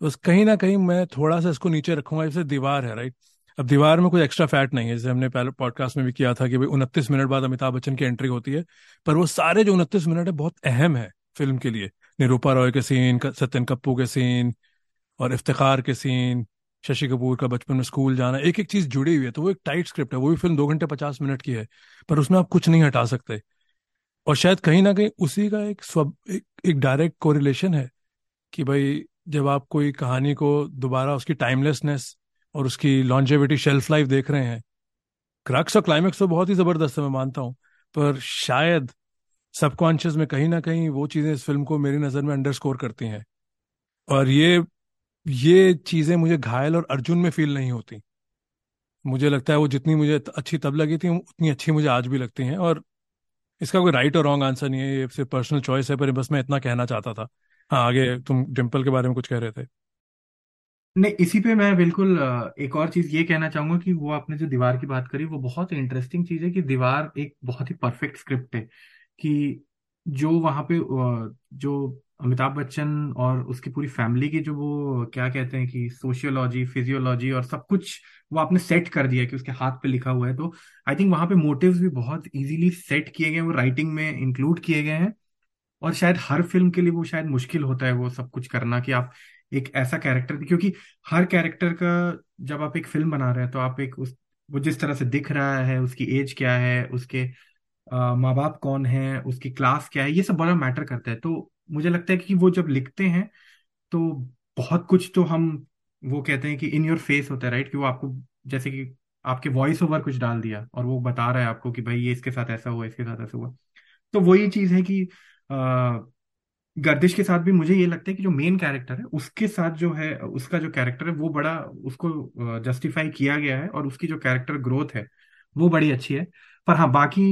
बस कहीं ना कहीं मैं थोड़ा सा इसको नीचे रखूँगा, जैसे दीवार है राइट अब दीवार में कोई एक्स्ट्रा फैट नहीं है जैसे हमने पहले पॉडकास्ट में भी किया था कि भाई उनतीस मिनट बाद अमिताभ बच्चन की एंट्री होती है पर वो सारे जो उनतीस मिनट है बहुत अहम है फ़िल्म के लिए। निरूपा रॉय के सीन सत्यन कप्पू के सीन और इफ्तार के सीन शशि कपूर का बचपन में स्कूल जाना एक एक चीज़ जुड़ी हुई है तो वो एक टाइट स्क्रिप्ट है वो भी फ़िल्म दो घंटे पचास मिनट की है पर उसमें आप कुछ नहीं हटा सकते। और शायद कहीं ना कहीं उसी का एक स्व एक, एक डायरेक्ट कोरिलेशन है कि भाई जब आप कोई कहानी को दोबारा उसकी टाइमलेसनेस और उसकी लॉन्जेविटी शेल्फ लाइफ देख रहे हैं। क्रक्स और क्लाइमेक्स तो बहुत ही ज़बरदस्त है, मैं मानता हूँ। पर शायद सबकॉन्शियस में कहीं ना कहीं वो चीज़ें इस फ़िल्म को मेरी नज़र में अंडरस्कोर करती हैं। और ये ये चीज़ें मुझे घायल और अर्जुन में फील नहीं होती। मुझे लगता है वो जितनी मुझे अच्छी तब लगी थी, उतनी अच्छी मुझे आज भी लगती हैं। और इसका कोई राइट और रॉन्ग आंसर नहीं है, ये सिर्फ़ पर्सनल चॉइस है, पर बस मैं इतना कहना चाहता था। हाँ आगे तुम डिम्पल के बारे में कुछ कह रहे थे। नहीं, इसी पे मैं बिल्कुल एक और चीज़ ये कहना चाहूँगा कि वो आपने जो दीवार की बात करी, वो बहुत इंटरेस्टिंग चीज़ है कि दीवार एक बहुत ही परफेक्ट स्क्रिप्ट है कि जो वहाँ पे जो अमिताभ बच्चन और उसकी पूरी फैमिली की जो वो, क्या कहते हैं कि सोशियोलॉजी फिजियोलॉजी और सब कुछ वो आपने सेट कर दिया कि उसके हाथ पे लिखा हुआ है तो आई थिंक वहाँ पे मोटिव्स भी बहुत इजीली सेट किए गए हैं, वो राइटिंग में इंक्लूड किए गए हैं और शायद हर फ़िल्म के लिए वो शायद मुश्किल होता है वो सब कुछ करना कि आप एक ऐसा कैरेक्टर क्योंकि हर कैरेक्टर का जब आप एक फ़िल्म बना रहे हैं तो आप एक उस वो जिस तरह से दिख रहा है उसकी एज क्या है उसके माँ बाप कौन है उसकी क्लास क्या है ये सब बड़ा मैटर करता है। तो मुझे लगता है कि वो जब लिखते हैं तो बहुत कुछ तो हम वो कहते हैं कि इन योर फेस होता है राइट कि वो आपको जैसे कि आपके वॉइस ओवर कुछ डाल दिया और वो बता रहा है आपको कि भाई ये इसके साथ ऐसा हुआ इसके साथ ऐसा हुआ। तो वही चीज़ है कि आ, गर्दिश के साथ भी मुझे ये लगता है कि जो मेन कैरेक्टर है उसके साथ जो है उसका जो कैरेक्टर है वो बड़ा उसको जस्टिफाई किया गया है और उसकी जो कैरेक्टर ग्रोथ है वो बड़ी अच्छी है। पर हाँ बाकी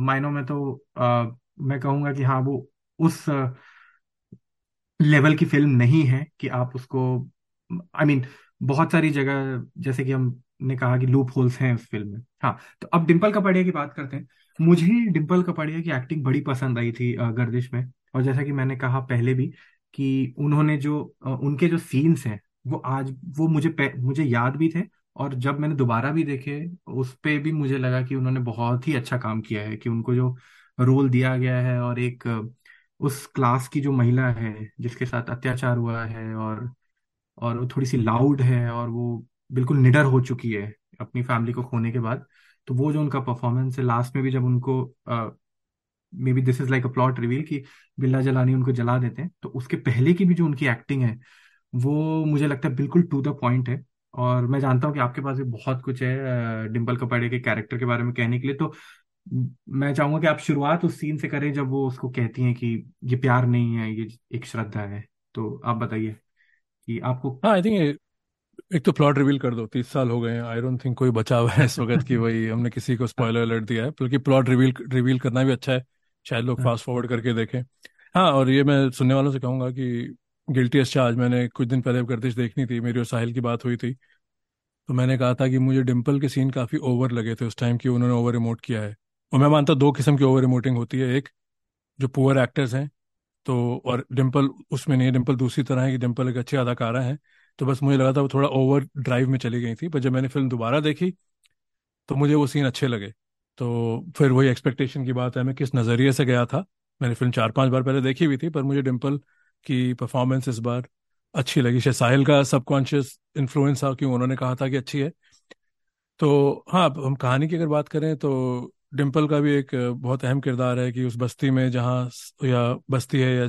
मायनों में तो आ, मैं कहूँगा कि हाँ वो उस लेवल की फ़िल्म नहीं है कि आप उसको आई I मीन mean, बहुत सारी जगह जैसे कि हमने कहा कि लूप होल्स हैं उस फ़िल्म में। हाँ तो अब डिम्पल कपाड़िया की बात करते हैं। मुझे डिम्पल कपाड़िया की एक्टिंग बड़ी पसंद आई थी गर्दिश में। और जैसा कि मैंने कहा पहले भी कि उन्होंने जो उनके जो सीन्स हैं, वो आज, वो मुझे मुझे याद भी थे और जब मैंने दोबारा भी देखे, उस पर भी मुझे लगा कि उन्होंने बहुत ही अच्छा काम किया है कि उनको जो रोल दिया गया है और एक, उस क्लास की जो महिला है, जिसके साथ अत्याचार हुआ है और और वो थोड़ी सी लाउड है और वो बिल्कुल निडर हो चुकी है अपनी फैमिली को खोने के बाद तो वो जो उनका परफॉर्मेंस है लास्ट में भी जब उनको maybe this is like a plot reveal कि बिल्ला जलानी उनको जला देते हैं। तो उसके पहले की भी जो उनकी एक्टिंग है वो मुझे लगता है बिल्कुल टू द पॉइंट है। और मैं जानता हूँ कि आपके पास भी बहुत कुछ है डिम्पल कपाड़े के कैरेक्टर के बारे में कहने के लिए। तो मैं चाहूँगा कि आप शुरुआत उस सीन से करें जब वो उसको कहती हैं कि ये प्यार नहीं है ये एक श्रद्धा है। तो आप बताइए कि आपको हाँ आई थिंक एक तो प्लॉट रिवील कर दो। तीस साल हो गए हैं। आई डोंट थिंक कोई बचा हुआ है इस वक्त की वही हमने किसी को स्पॉइलर अलर्ट दिया है। बल्कि प्लॉट रिवील रिवील करना भी अच्छा है। शायद लोग फास्ट फॉरवर्ड करके देखें। हाँ और ये मैं सुनने वालों से कहूँगा कि गिल्टी एस चार्ज मैंने कुछ दिन पहले गर्दिश देखनी थी मेरी और साहिल की बात हुई थी। तो मैंने कहा था कि मुझे डिम्पल के सीन काफ़ी ओवर लगे थे उस टाइम की उन्होंने ओवर रिमोट किया है। और मैं मानता दो किस्म की ओवर रिमोटिंग होती है एक जो पुअर एक्टर्स हैं तो और डिम्पल उसमें नहीं है डिम्पल दूसरी तरह है कि डिम्पल एक अच्छी अदाकारा है। तो बस मुझे लगा था वो थोड़ा ओवर ड्राइव में चली गई थी पर जब मैंने फ़िल्म दोबारा देखी तो मुझे वो सीन अच्छे लगे। तो फिर वही एक्सपेक्टेशन की बात है, मैं किस नज़रिए से गया था। मैंने फ़िल्म चार पाँच बार पहले देखी हुई थी, पर मुझे डिम्पल की परफॉर्मेंस इस बार अच्छी लगी। शायद साहिल का सबकॉन्शियस इन्फ्लुएंस था क्यों उन्होंने कहा था कि अच्छी है। तो हाँ हम कहानी की अगर बात करें तो डिम्पल का भी एक बहुत अहम किरदार है कि उस बस्ती में जहाँ या बस्ती है या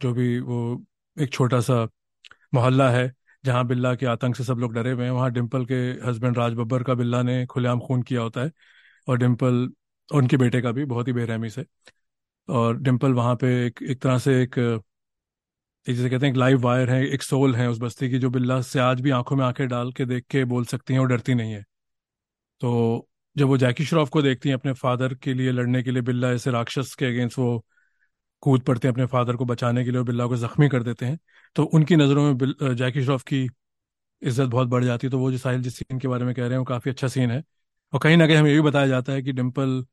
जो भी वो एक छोटा सा मोहल्ला है, जहाँ बिल्ला के आतंक से सब लोग डरे हुए हैं, वहाँ डिम्पल के हस्बैंड राज बब्बर का बिल्ला ने खुलेआम खून किया होता है। और डिम्पल उनके बेटे का भी बहुत ही बेरहमी से। और डिम्पल वहाँ पे एक एक तरह से एक जैसे कहते हैं एक लाइव वायर है, एक सोल है उस बस्ती की, जो बिल्ला से आज भी आँखों में आँखें डाल के देख के बोल सकती हैं और डरती नहीं है। तो जब वो जैकी श्रॉफ को देखती हैं अपने फादर के लिए लड़ने के लिए, बिल्ला ऐसे राक्षस के अगेंस्ट वो कूद पड़ते हैं अपने फादर को बचाने के लिए और बिल्ला को जख्मी कर देते हैं तो उनकी नज़रों में जैकी श्रॉफ की इज़्ज़त बहुत बढ़ जाती है। तो वो जो साहिल जिस सीन के बारे में कह रहे हैं, वो काफ़ी अच्छा सीन है। और कहीं ना कहीं हमें ये भी बताया जाता है कि डिम्पल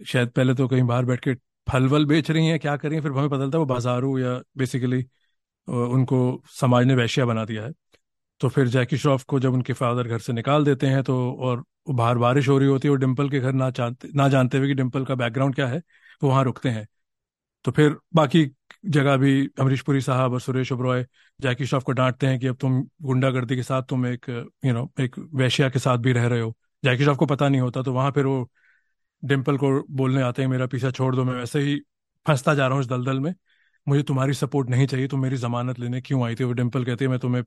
शायद पहले तो कहीं बाहर बैठ के फल वल बेच रही हैं, क्या कर रही हैं, फिर हमें पता चलता है वो बाजारू या बेसिकली उनको समाज ने वैश्या बना दिया है। तो फिर जैकी श्रॉफ को जब उनके फादर घर से निकाल देते हैं तो और बाहर बारिश हो रही होती है और डिम्पल के घर ना जानते ना जानते हुए कि डिम्पल का बैकग्राउंड क्या है, वो वहाँ रुकते हैं। तो फिर बाकी जगह भी अमरीश पुरी साहब और सुरेश ओबरॉय जैकी श्रॉफ को डांटते हैं कि अब तुम गुंडागर्दी के साथ तुम एक यू नो एक वैश्या के साथ भी रह रहे हो। जैकी श्रॉफ को पता नहीं होता तो वहाँ फिर वो डिम्पल को बोलने आते हैं, मेरा पीछा छोड़ दो, मैं वैसे ही फंसता जा रहा हूँ इस दलदल में। मुझे तुम्हारी सपोर्ट नहीं चाहिए, तुम मेरी जमानत लेने क्यों आई थी? वो डिम्पल कहती है, मैं तुम्हें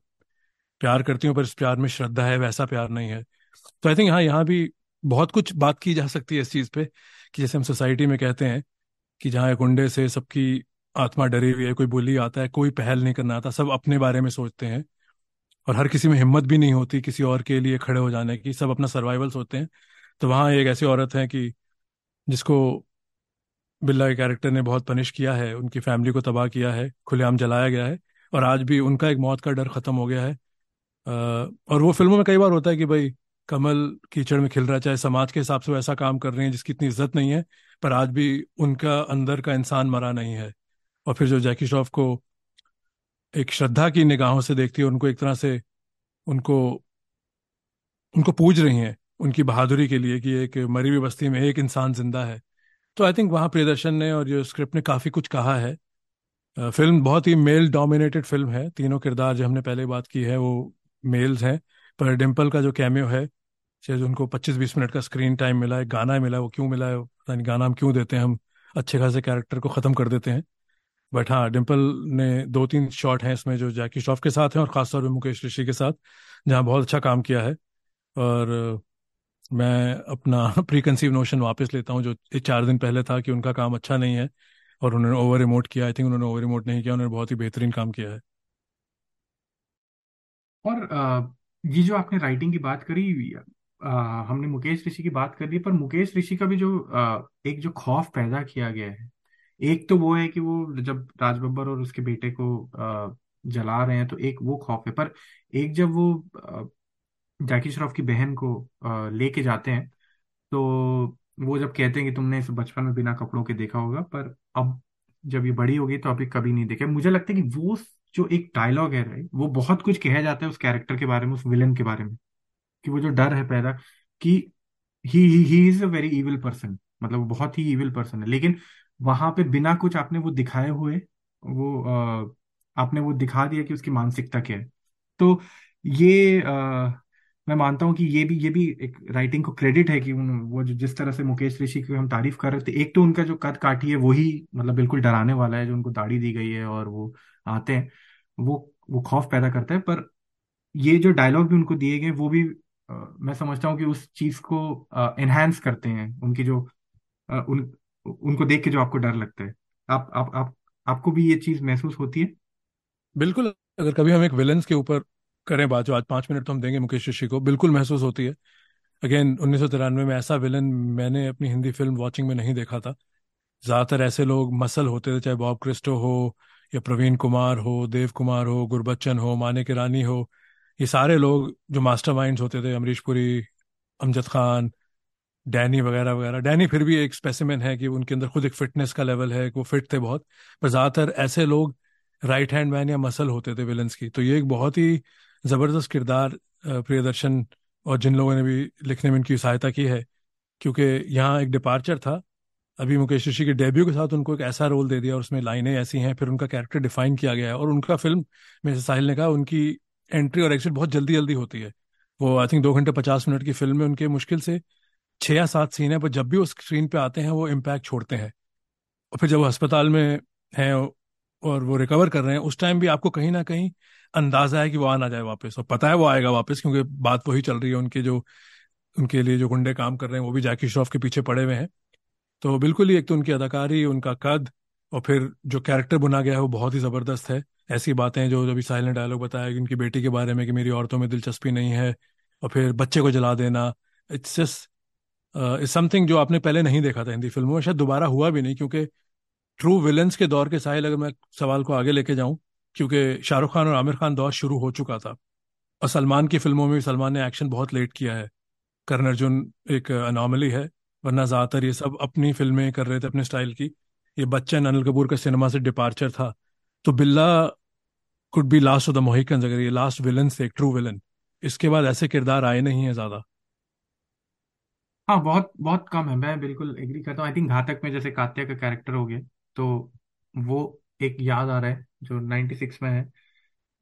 प्यार करती हूँ, पर इस प्यार में श्रद्धा है, वैसा प्यार नहीं है। तो आई थिंक हाँ यहाँ भी बहुत कुछ बात की जा सकती है इस चीज़ पे, कि जैसे हम सोसाइटी में कहते हैं कि जहाँ एक गुंडे से सबकी आत्मा डरी हुई है, कोई बोली आता है, कोई पहल नहीं करना आता, सब अपने बारे में सोचते हैं। और हर किसी में हिम्मत भी नहीं होती किसी और के लिए खड़े हो जाने की। सब अपना सर्वाइवल सोचते हैं। तो वहाँ एक ऐसी औरत है कि जिसको बिल्ला के कैरेक्टर ने बहुत पनिश किया है, उनकी फैमिली को तबाह किया है, खुलेआम जलाया गया है और आज भी उनका एक मौत का डर खत्म हो गया है। और वो फ़िल्मों में कई बार होता है कि भाई कमल कीचड़ में खिल रहा है, चाहे समाज के हिसाब से वो ऐसा काम कर रहे हैं जिसकी इतनी इज़्ज़त नहीं है, पर आज भी उनका अंदर का इंसान मरा नहीं है। और फिर जो जैकी श्रॉफ को एक श्रद्धा की निगाहों से देखती है, उनको एक तरह से उनको उनको पूज रही हैं उनकी बहादुरी के लिए कि एक मरी हुई बस्ती में एक इंसान ज़िंदा है। तो आई थिंक वहाँ प्रियदर्शन ने और जो स्क्रिप्ट ने काफ़ी कुछ कहा है। फ़िल्म बहुत ही मेल डोमिनेटेड फ़िल्म है। तीनों किरदार जो हमने पहले बात की है वो मेल्स हैं। पर डिम्पल का जो कैमियो है, शायद उनको 25-20 मिनट का स्क्रीन टाइम मिला है गाना मिला है वो क्यों मिला है, पता गाना हम क्यों देते हैं, हम अच्छे खासे कैरेक्टर को ख़त्म कर देते हैं। बट हाँ डिम्पल ने दो तीन शॉट हैं इसमें जो जैकी श्रॉफ के साथ हैं और खासतौर पर मुकेश ऋषि के साथ, जहाँ बहुत अच्छा काम किया है। और मैं अपना प्री कंसीव नोशन वापस लेता हूँ, जो चार दिन पहले था कि उनका काम अच्छा नहीं है और उन्होंने ओवर रिमोट किया। आई थिंक उन्होंने ओवर इमोट नहीं किया, उन्होंने बहुत ही बेहतरीन काम किया है। और ये जो आपने राइटिंग की बात करी हमने मुकेश ऋषि की बात कर दी पर मुकेश ऋषि का भी जो एक जो खौफ पैदा किया गया है एक तो वो है कि वो जब राज बब्बर और उसके बेटे को जला रहे हैं तो एक वो खौफ है। पर एक जब वो जैकी श्रॉफ की बहन को लेके जाते हैं तो वो जब कहते हैं कि तुमने इसे बचपन में बिना कपड़ों के देखा होगा, पर अब जब ये बड़ी होगी तो अभी कभी नहीं देखा। मुझे लगता है कि वो जो एक डायलॉग है राइट वो बहुत कुछ कहा जाता है उस कैरेक्टर के बारे में, उस विलन के बारे में, कि वो जो डर है पैदा, कि he he is a very evil person मतलब वो बहुत ही इविल पर्सन है। लेकिन वहाँ पे बिना कुछ आपने वो दिखाए हुए वो आपने वो दिखा दिया कि उसकी मानसिकता क्या है। तो ये मैं मानता हूँ कि ये भी ये भी एक राइटिंग को क्रेडिट है कि उन वो जो जिस तरह से मुकेश ऋषि की हम तारीफ़ कर रहे थे एक तो उनका जो कद काठी है वही मतलब बिल्कुल डराने वाला है जो उनको दाढ़ी दी गई है और वो आते हैं वो वो खौफ पैदा करता है। पर ये जो डायलॉग भी उनको दिए गए वो भी अ, मैं समझता हूँ कि उस चीज़ को एनहेंस करते हैं। उनकी जो अ, उन उनको देख के जो आपको डर लगता है। आप आप आप, आपको भी ये चीज़ महसूस होती है? बिल्कुल, अगर कभी हम एक विलन्स के ऊपर करें बात, जो आज पाँच मिनट तो हम देंगे मुकेश ऋषि को, बिल्कुल महसूस होती है। अगेन उन्नीस सौ तिरानवे में ऐसा विलन मैंने अपनी हिंदी फ़िल्म वॉचिंग में नहीं देखा था। ज़्यादातर ऐसे लोग मसल होते थे, चाहे बॉब क्रिस्टो हो, या प्रवीण कुमार हो, देव कुमार हो, गुरबच्चन हो मानिक ईरानी हो, ये सारे लोग जो मास्टरमाइंड्स होते थे, अमरीश पुरी, अमजद खान डैनी वगैरह वगैरह। डैनी फिर भी एक स्पेसिमेन है कि उनके अंदर खुद एक फिटनेस का लेवल है, वो फिट थे बहुत। पर ज़्यादातर ऐसे लोग राइट हैंड मैन या मसल होते थे विलन्स की। तो ये एक बहुत ही ज़बरदस्त किरदार प्रियदर्शन और जिन लोगों ने भी लिखने में इनकी सहायता की है, क्योंकि यहाँ एक डिपार्चर था। अभी मुकेश ऋषि के डेब्यू के साथ उनको एक ऐसा रोल दे दिया और उसमें लाइनें ऐसी हैं, फिर उनका कैरेक्टर डिफाइन किया गया है और उनका फ़िल्म में साहिल ने कहा, उनकी एंट्री और एग्जिट बहुत जल्दी जल्दी होती है। वो आई थिंक दो घंटे पचास मिनट की फ़िल्म में उनके मुश्किल से। छः या सात सीन है पर जब भी वो स्क्रीन पे आते हैं, वो इम्पैक्ट छोड़ते हैं। और फिर जब वो अस्पताल में हैं और वो रिकवर कर रहे हैं, उस टाइम भी आपको कहीं ना कहीं अंदाज़ा है कि वो आ ना जाए वापस। और पता है वो आएगा वापस, क्योंकि बात वही चल रही है, उनके जो, उनके लिए जो गुंडे काम कर रहे हैं, वो भी जैकी श्रॉफ के पीछे पड़े हुए हैं। तो बिल्कुल ही एक तो उनकी अदाकारी, उनका कद, और फिर जो कैरेक्टर बुना गया है, वो बहुत ही ज़बरदस्त है। ऐसी बातें जो अभी साहिल ने डायलॉग बताया कि उनकी बेटी के बारे में कि मेरी औरतों में दिलचस्पी नहीं है, और फिर बच्चे को जला देना इट्स जस्ट इज़ समथिंग जो आपने पहले नहीं देखा था हिंदी फ़िल्मों में, शायद दोबारा हुआ भी नहीं, क्योंकि ट्रू विलन्स के दौर के साहिल अगर मैं सवाल को आगे लेके जाऊँ, क्योंकि शाहरुख खान और आमिर खान दौर शुरू हो चुका था, और सलमान की फ़िल्मों में सलमान ने एक्शन बहुत लेट किया है। करण अर्जुन एक अनॉमली है, वरना ज़्यादातर ये सब अपनी फ़िल्में कर रहे थे अपने स्टाइल की। ये बच्चन अनिल कपूर का सिनेमा से डिपार्चर था। तो Billa could be last of the Mohicans अगर ये लास्ट विलन थे ट्रू विलन इसके बाद ऐसे किरदार आए नहीं है ज़्यादा। हाँ बहुत बहुत कम है। मैं बिल्कुल एग्री करता हूँ। आई थिंक घातक में जैसे कात्या का कैरेक्टर हो गया तो वो एक याद आ रहा है जो 96 में है।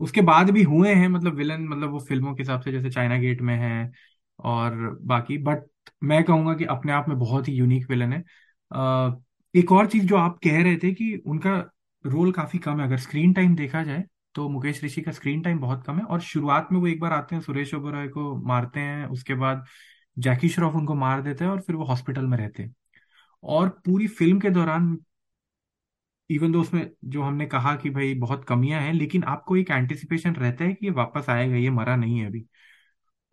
उसके बाद भी हुए हैं मतलब विलन मतलब वो फ़िल्मों के हिसाब से जैसे चाइना गेट में है और बाकी बट मैं कहूँगा कि अपने आप में बहुत ही यूनिक विलन है। अ, एक और चीज़ जो आप कह रहे थे कि उनका रोल काफ़ी कम है। अगर स्क्रीन टाइम देखा जाए तो मुकेश ऋषि का स्क्रीन टाइम बहुत कम है और शुरुआत में वो एक बार आते हैं सुरेश ओबेरॉय को मारते हैं उसके बाद जैकी श्रॉफ उनको मार देते हैं और फिर वो हॉस्पिटल में रहते हैं। और पूरी फ़िल्म के दौरान इवन दो उसमें जो हमने कहा कि भाई बहुत कमियाँ हैं, लेकिन आपको एक एंटिसिपेशन रहता है कि ये वापस आएगा, ये मरा नहीं है अभी।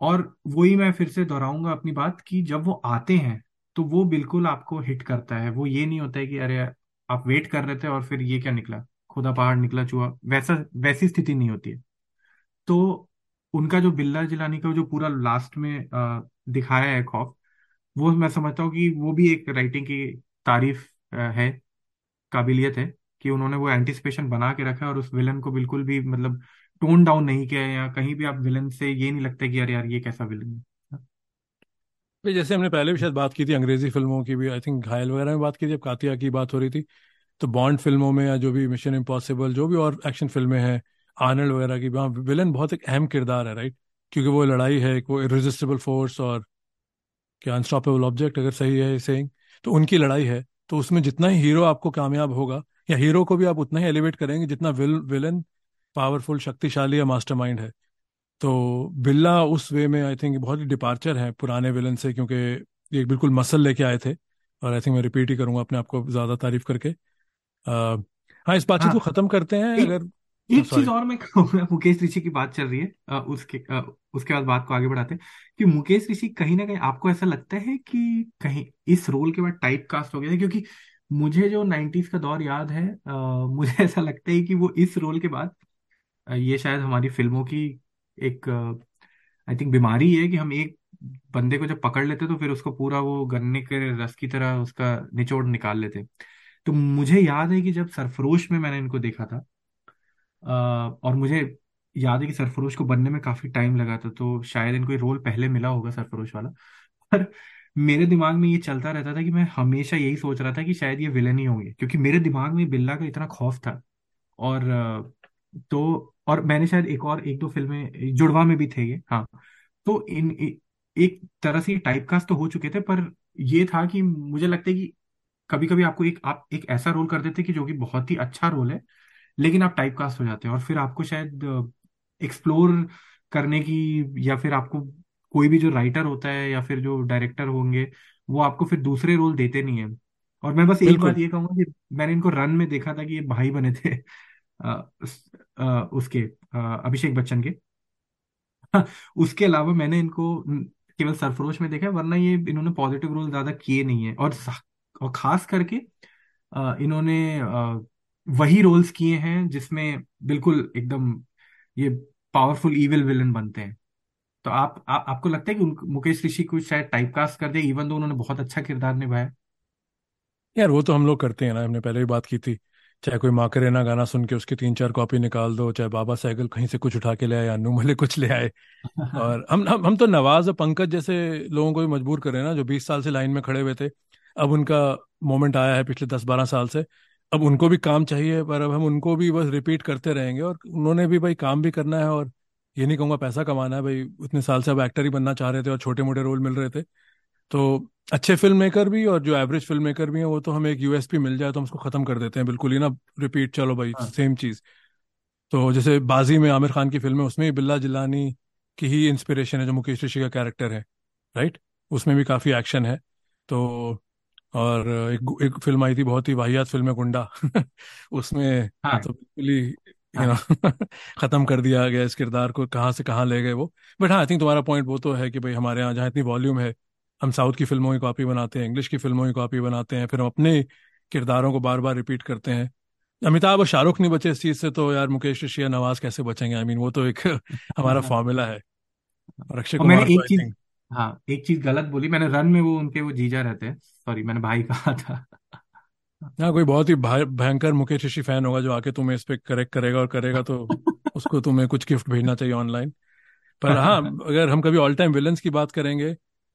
और वही मैं फिर से दोहराऊँगा अपनी बात कि जब वो आते हैं तो वो बिल्कुल आपको हिट करता है। वो ये नहीं होता है कि अरे, आप वेट कर रहे थे और फिर ये क्या निकला? खुदा पहाड़ निकला, चूहा। वैसा, वैसी स्थिति नहीं होती है। तो उनका जो बिल्ला जिलानी का जो पूरा लास्ट में अ, दिखाया है खौफ वो मैं समझता हूँ कि वो भी एक राइटिंग की तारीफ़ अ, है काबिलियत है कि उन्होंने वो एंटिसिपेशन बना के रखा है और उस विलन को बिल्कुल भी मतलब टोन डाउन नहीं किया है या कहीं भी आप विलन से ये नहीं लगता कि अरे यार ये कैसा विलन है। जैसे हमने पहले भी शायद बात की थी अंग्रेज़ी फ़िल्मों की भी आई थिंक घायल वगैरह में बात की थी जब कातिया की बात हो रही थी तो बॉन्ड फ़िल्मों में या जो भी मिशन इम्पॉसिबल जो भी और एक्शन फ़िल्में हैं आर्नल्ड वगैरह की। वहाँ विलन बहुत एक अहम किरदार है राइट क्योंकि वो लड़ाई है एक वो इरिजिस्टिबल फोर्स और क्या अनस्टॉपेबल ऑब्जेक्ट अगर सही है सेइंग तो उनकी लड़ाई है। तो उसमें जितना ही हीरो आपको कामयाब होगा या हीरो को भी आप उतना ही एलिवेट करेंगे जितना विल विलन पावरफुल शक्तिशाली या मास्टरमाइंड है। तो बिल्ला उस वे में आई थिंक बहुत ही डिपार्चर है पुराने विलन से क्योंकि ये बिल्कुल मसल लेके आए थे और आई थिंक मैं रिपीट ही करूँगा अपने आप को ज़्यादा तारीफ़ करके। आ, हाँ इस बातचीत हाँ। को खत्म करते हैं अगर एक चीज़ और मैं कहूँगा मुकेश ऋषि की बात चल रही है। अ, उसके अ, उसके बाद बात को आगे बढ़ाते हैं कि मुकेश ऋषि कहीं ना कहीं आपको ऐसा लगता है कि कहीं इस रोल के बाद टाइप कास्ट हो गया था क्योंकि मुझे जो 90s का दौर याद है अ, मुझे ऐसा लगता है कि वो इस रोल के बाद ये शायद हमारी फ़िल्मों की एक आई थिंक बीमारी है कि हम एक बंदे को जब पकड़ लेते तो फिर उसको पूरा वो गन्ने के रस की तरह उसका निचोड़ निकाल लेते। तो मुझे याद है कि जब सरफरोश में मैंने इनको देखा था और मुझे याद है कि सरफरोश को बनने में काफ़ी टाइम लगा था तो शायद इनको रोल पहले मिला होगा सरफरोश वाला। पर मेरे दिमाग में ये चलता रहता था कि मैं हमेशा यही सोच रहा था कि शायद ये विलन ही होंगे क्योंकि मेरे दिमाग में बिल्ला का इतना खौफ था। और तो और मैंने शायद एक और एक दो फ़िल्में जुड़वा में भी थे ये हाँ। तो इन ए, एक तरह से टाइपकास्ट तो हो चुके थे पर ये था कि मुझे लगता है कि कभी कभी आपको एक आप एक ऐसा रोल कर देते कि जो कि बहुत ही अच्छा रोल है। लेकिन आप टाइप कास्ट हो जाते हैं और फिर आपको शायद एक्सप्लोर करने की या फिर आपको कोई भी जो राइटर होता है या फिर जो डायरेक्टर होंगे वो आपको फिर दूसरे रोल देते नहीं है। और मैं बस एक बात ये कहूँगा कि मैंने इनको रन में देखा था कि ये भाई बने थे उस, उसके अभिषेक बच्चन के। उसके अलावा मैंने इनको केवल सरफरोश में देखा है वरना ये इन्होंने पॉजिटिव रोल ज़्यादा किए नहीं है। और और खास करके इन्होंने वही रोल्स किए हैं जिसमें बिल्कुल एकदम ये पावरफुल इविल विलन बनते हैं। तो आप, आ, आपको लगता है कि मुकेश ऋषि को शायद टाइपकास्ट कर दे इवन दो उन्होंने बहुत अच्छा किरदार निभाया? यार वो तो हम लोग करते हैं ना हमने पहले भी बात की थी। चाहे कोई माकरेना गाना सुन के उसकी तीन चार कॉपी निकाल दो चाहे बाबा साइकिल कहीं से कुछ उठा के ले आए या अन्नू मलिक कुछ ले आए। और हम हम हम तो नवाज़ और पंकज जैसे लोगों को भी मजबूर कर रहे हैं ना जो बीस साल से लाइन में खड़े हुए थे। अब उनका मोमेंट आया है पिछले दस बारह साल से। अब उनको भी काम चाहिए पर अब हम उनको भी बस रिपीट करते रहेंगे और उन्होंने भी भाई काम भी करना है और ये नहीं कहूँगा पैसा कमाना है भाई उतने साल से अब एक्टर ही बनना चाह रहे थे और छोटे मोटे रोल मिल रहे थे। तो अच्छे फ़िल्म मेकर भी और जो एवरेज फ़िल्म मेकर भी हैं वो तो हमें एक यूएसपी मिल जाए तो हम उसको खत्म कर देते हैं बिल्कुल ही ना। रिपीट चलो भाई हाँ। सेम चीज़। तो जैसे बाजी में आमिर खान की फ़िल्म है उसमें भी बिल्ला जिलानी की ही इंस्पिरेशन है जो मुकेश ऋषि का कैरेक्टर है राइट उसमें भी काफ़ी एक्शन है। तो और एक एक फ़िल्म आई थी बहुत ही वाहियात फ़िल्म है गुंडा। उसमें हाँ। तो बिल्कुल ही यू नो हाँ खत्म कर दिया गया इस किरदार को कहाँ से कहाँ ले गए वो। बट हाँ आई थिंक तुम्हारा पॉइंट वो तो है कि भाई हमारे यहाँ जहाँ इतनी वॉल्यूम है हम साउथ की फ़िल्मों की कॉपी बनाते हैं इंग्लिश की फ़िल्मों की कॉपी बनाते हैं फिर हम अपने किरदारों को बार बार रिपीट करते हैं। अमिताभ और शाहरुख नहीं बचे इस चीज़ से तो यार मुकेश ऋषि या नवाज़ कैसे बचेंगे? आई I मीन mean, वो तो एक हमारा फॉर्मूला है। और अक्षय और मैंने कुमार तो एक चीज़ हाँ एक चीज़ गलत बोली मैंने रन में वो उनके वो जीजा रहते हैं। सॉरी मैंने भाई कहा था। हाँ कोई बहुत ही भयंकर मुकेश ऋषि फ़ैन होगा जो आके तुम्हें इस पे करेक्ट करेगा और करेगा तो उसको तुम्हें कुछ गिफ्ट भेजना चाहिए ऑनलाइन पर हाँ अगर हम कभी ऑल टाइम विलन्स की बात करेंगे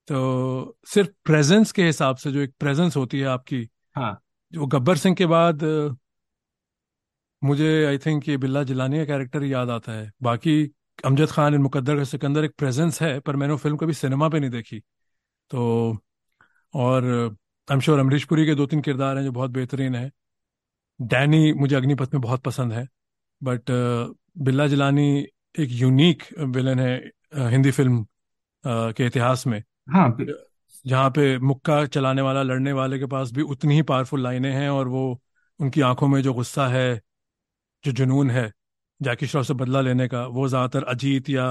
तो सिर्फ़ प्रेजेंस के हिसाब से जो एक प्रेजेंस होती है आपकी हाँ। जो गब्बर सिंह के बाद मुझे आई थिंक ये बिल्ला जिलानी का कैरेक्टर याद आता है। बाकी अमजद खान इन मुकद्दर का सिकंदर एक प्रेजेंस है पर मैंने वो फ़िल्म कभी सिनेमा पे नहीं देखी। तो और I am sure Amrish Puri के दो तीन किरदार हैं जो बहुत बेहतरीन है। डैनी मुझे अग्निपथ में बहुत पसंद है बट बिल्ला जिलानी एक यूनिक विलन है हिंदी फ़िल्म के इतिहास में। हाँ जहाँ पे मुक्का चलाने वाला लड़ने वाले के पास भी उतनी ही पावरफुल लाइनें हैं और वो उनकी आँखों में जो गुस्सा है जो जुनून है जैकी श्रॉफ से बदला लेने का वो ज़्यादातर अजीत या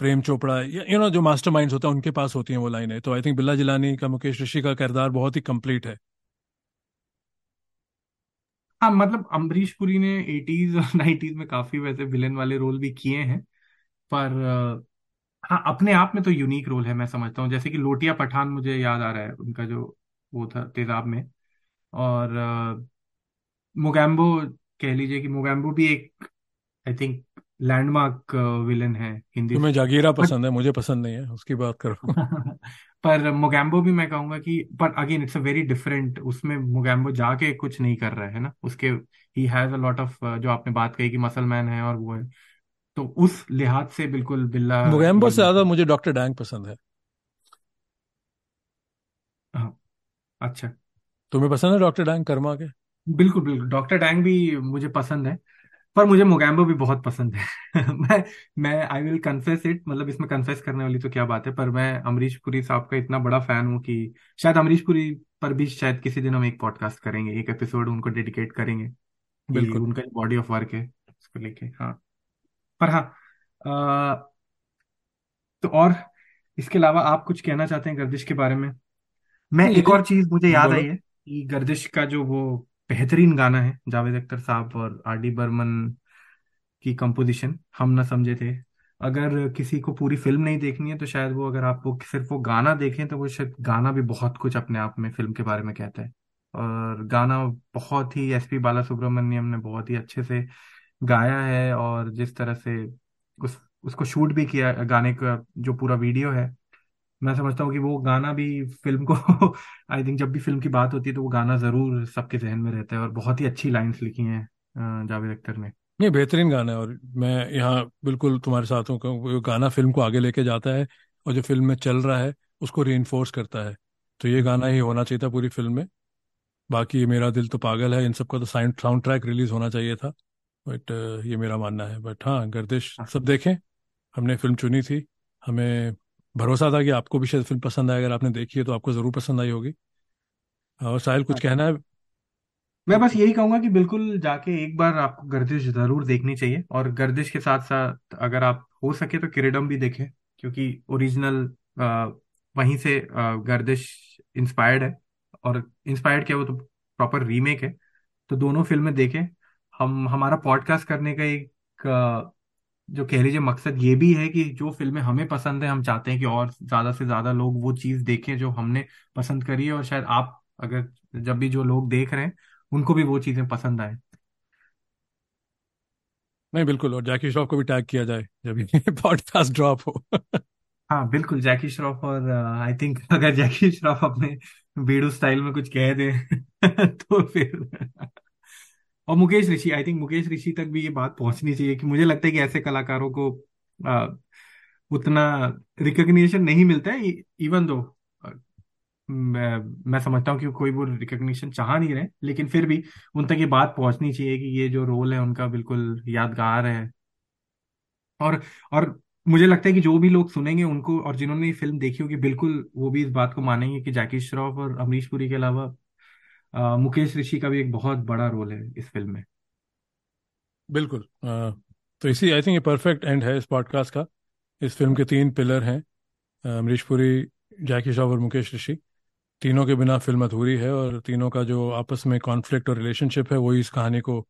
प्रेम चोपड़ा या नो जो मास्टरमाइंड्स होता है उनके पास होती हैं वो लाइनें। तो आई थिंक बिल्ला जिलानी का मुकेश ऋषि का किरदार बहुत ही कंप्लीट है। हाँ मतलब अमरीश पुरी ने एटीज और नाइन्टीज में काफ़ी वैसे विलेन वाले रोल भी किए हैं पर हाँ अपने आप में तो यूनिक रोल है मैं समझता हूँ। जैसे कि लोटिया पठान मुझे याद आ रहा है उनका जो वो था तेजाब में। और अ, मोगैम्बो कह लीजिए कि मोगैम्बो भी एक आई थिंक लैंडमार्क विलेन है हिंदी तुम्हें जागीरा पसंद है मुझे पसंद नहीं है उसकी बात करो। पर मोगैम्बो भी मैं कहूँगा कि पर again it's a very different उसमें मोगैम्बो जाके कुछ नहीं कर रहा है ना? उसके he has a lot of जो आपने बात कही कि मसल मैन है और वो है। तो उस लिहाज से बिल्कुल बिल्ला मोगैम्बो से ज़्यादा मुझे डॉक्टर डैंग पसंद है। हाँ अच्छा। तुम्हें पसंद है डॉक्टर डैंग कर्मा के? बिल्कुल बिल्कुल। डॉक्टर डैंग भी मुझे पसंद है। पर मुझे मोगैम्बो भी बहुत पसंद है। मैं मैं आई विल कन्फेस इट मतलब इसमें कन्फेस करने वाली तो क्या बात है पर मैं अमरीश पुरी साहब का इतना बड़ा फ़ैन हूँ कि शायद अमरीश पुरी पर भी शायद किसी दिन हम एक पॉडकास्ट करेंगे एक एपिसोड उनको डेडिकेट करेंगे। बिल्कुल। उनका बॉडी ऑफ़ वर्क है उसको लेके हाँ। पर हाँ अ, तो और इसके अलावा आप कुछ कहना चाहते हैं गर्दिश के बारे में? मैं एक और चीज़ मुझे याद आई है कि गर्दिश का जो वो बेहतरीन गाना है जावेद अख्तर साहब और आर डी बर्मन की कंपोजिशन हम ना समझे थे। अगर किसी को पूरी फ़िल्म नहीं देखनी है तो शायद वो अगर आप वो सिर्फ़ वो गाना देखें तो वो शायद गाना भी बहुत कुछ अपने आप में फ़िल्म के बारे में कहता है। और गाना बहुत ही एस पी बाला सुब्रमण्यम ने बहुत ही अच्छे से गाया है और जिस तरह से उस, उसको शूट भी किया, गाने का जो पूरा वीडियो है मैं समझता हूँ कि वो गाना भी फ़िल्म को आई थिंक जब भी फ़िल्म की बात होती है तो वो गाना ज़रूर सबके जहन में रहता है और बहुत ही अच्छी लाइंस लिखी हैं जावेद अख्तर ने। नहीं बेहतरीन गाना है और मैं यहाँ बिल्कुल तुम्हारे साथ हूँ क्योंकि वो गाना फ़िल्म को आगे लेके जाता है और जो फ़िल्म में चल रहा है उसको री करता है। तो ये गाना ही होना चाहिए था पूरी फ़िल्म में। बाकी मेरा दिल तो पागल है इन सबका तो साउंड साउंड ट्रैक रिलीज़ होना चाहिए था बट ये मेरा मानना है। बट हाँ गर्दिश हाँ। सब देखें। हमने फ़िल्म चुनी थी हमें भरोसा था कि आपको भी शायद फ़िल्म पसंद आए, अगर आपने देखी है तो आपको ज़रूर पसंद आई होगी। और साहिल, कुछ। कहना है? मैं बस यही कहूँगा कि बिल्कुल जाके एक बार आपको गर्दिश ज़रूर देखनी चाहिए, और गर्दिश के साथ साथ अगर आप हो सके तो किरीडम भी देखें, क्योंकि ओरिजिनल वहीं से गर्दिश इंस्पायर्ड है, और इंस्पायर्ड क्या, वो तो प्रॉपर रीमेक है। तो दोनों फ़िल्में देखें। हम, हमारा पॉडकास्ट करने का एक जो कह लीजिए मकसद ये भी है कि जो फ़िल्में हमें पसंद है हम चाहते हैं कि और ज़्यादा से ज़्यादा लोग वो चीज़ देखें जो हमने पसंद करी है और शायद आप अगर जब भी जो लोग देख रहे हैं उनको भी वो चीज़ें पसंद आए। नहीं बिल्कुल और जैकी श्रॉफ को भी टैग किया जाए जब ये पॉडकास्ट ड्रॉप हो। हाँ बिल्कुल जैकी श्रॉफ और आई थिंक अगर जैकी श्रॉफ अपने बीड़ू स्टाइल में कुछ कह दे तो फिर और मुकेश ऋषि आई थिंक मुकेश ऋषि तक भी ये बात पहुंचनी चाहिए कि मुझे लगता है कि ऐसे कलाकारों को अ, उतना रिकग्निशन नहीं मिलता है इवन दो मैं मैं समझता हूँ कि कोई वो रिकग्निशन चाह नहीं रहे लेकिन फिर भी उन तक ये बात पहुंचनी चाहिए कि ये जो रोल है उनका बिल्कुल यादगार है। और और मुझे लगता है कि जो भी लोग सुनेंगे उनको और जिन्होंने ये फ़िल्म देखी होगी बिल्कुल वो भी इस बात को मानेंगे कि जैकी श्रॉफ और अमरीश पुरी के अलावा मुकेश ऋषि का भी एक बहुत बड़ा रोल है इस फ़िल्म में। बिल्कुल। अ, तो इसी आई थिंक ये परफेक्ट एंड है इस पॉडकास्ट का। इस फ़िल्म के तीन पिलर हैं अमरीश पुरी जैकी श्रॉफ और मुकेश ऋषि। तीनों के बिना फ़िल्म अधूरी है और तीनों का जो आपस में कॉन्फ्लिक्ट और रिलेशनशिप है वही इस कहानी को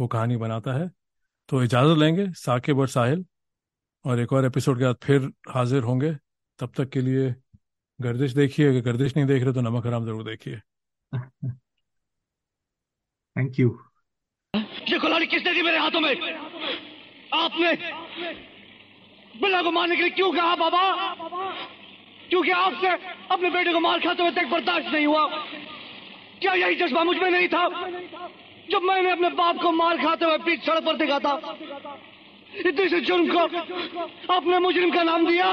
वो कहानी बनाता है। तो इजाज़त लेंगे साकिब और साहिल। और एक और एपिसोड के बाद फिर हाजिर होंगे। तब तक के लिए गर्दिश देखिए अगर गर्दिश नहीं देख रहे तो नमक हराम ज़रूर देखिए। थैंक यू ये कुल्हाड़ी किसने दी मेरे हाथों में? आपने बिल्ला को मारने के लिए क्यों कहा, बाबा? क्योंकि आपसे अपने बेटे को मार खाते हुए तक बर्दाश्त नहीं हुआ। क्या यही जज्बा मुझमें नहीं था? जब मैंने अपने बाप को मार खाते हुए पीठ सड़क पर देखा था। इतने से जुर्म को आपने मुजरिम का नाम दिया।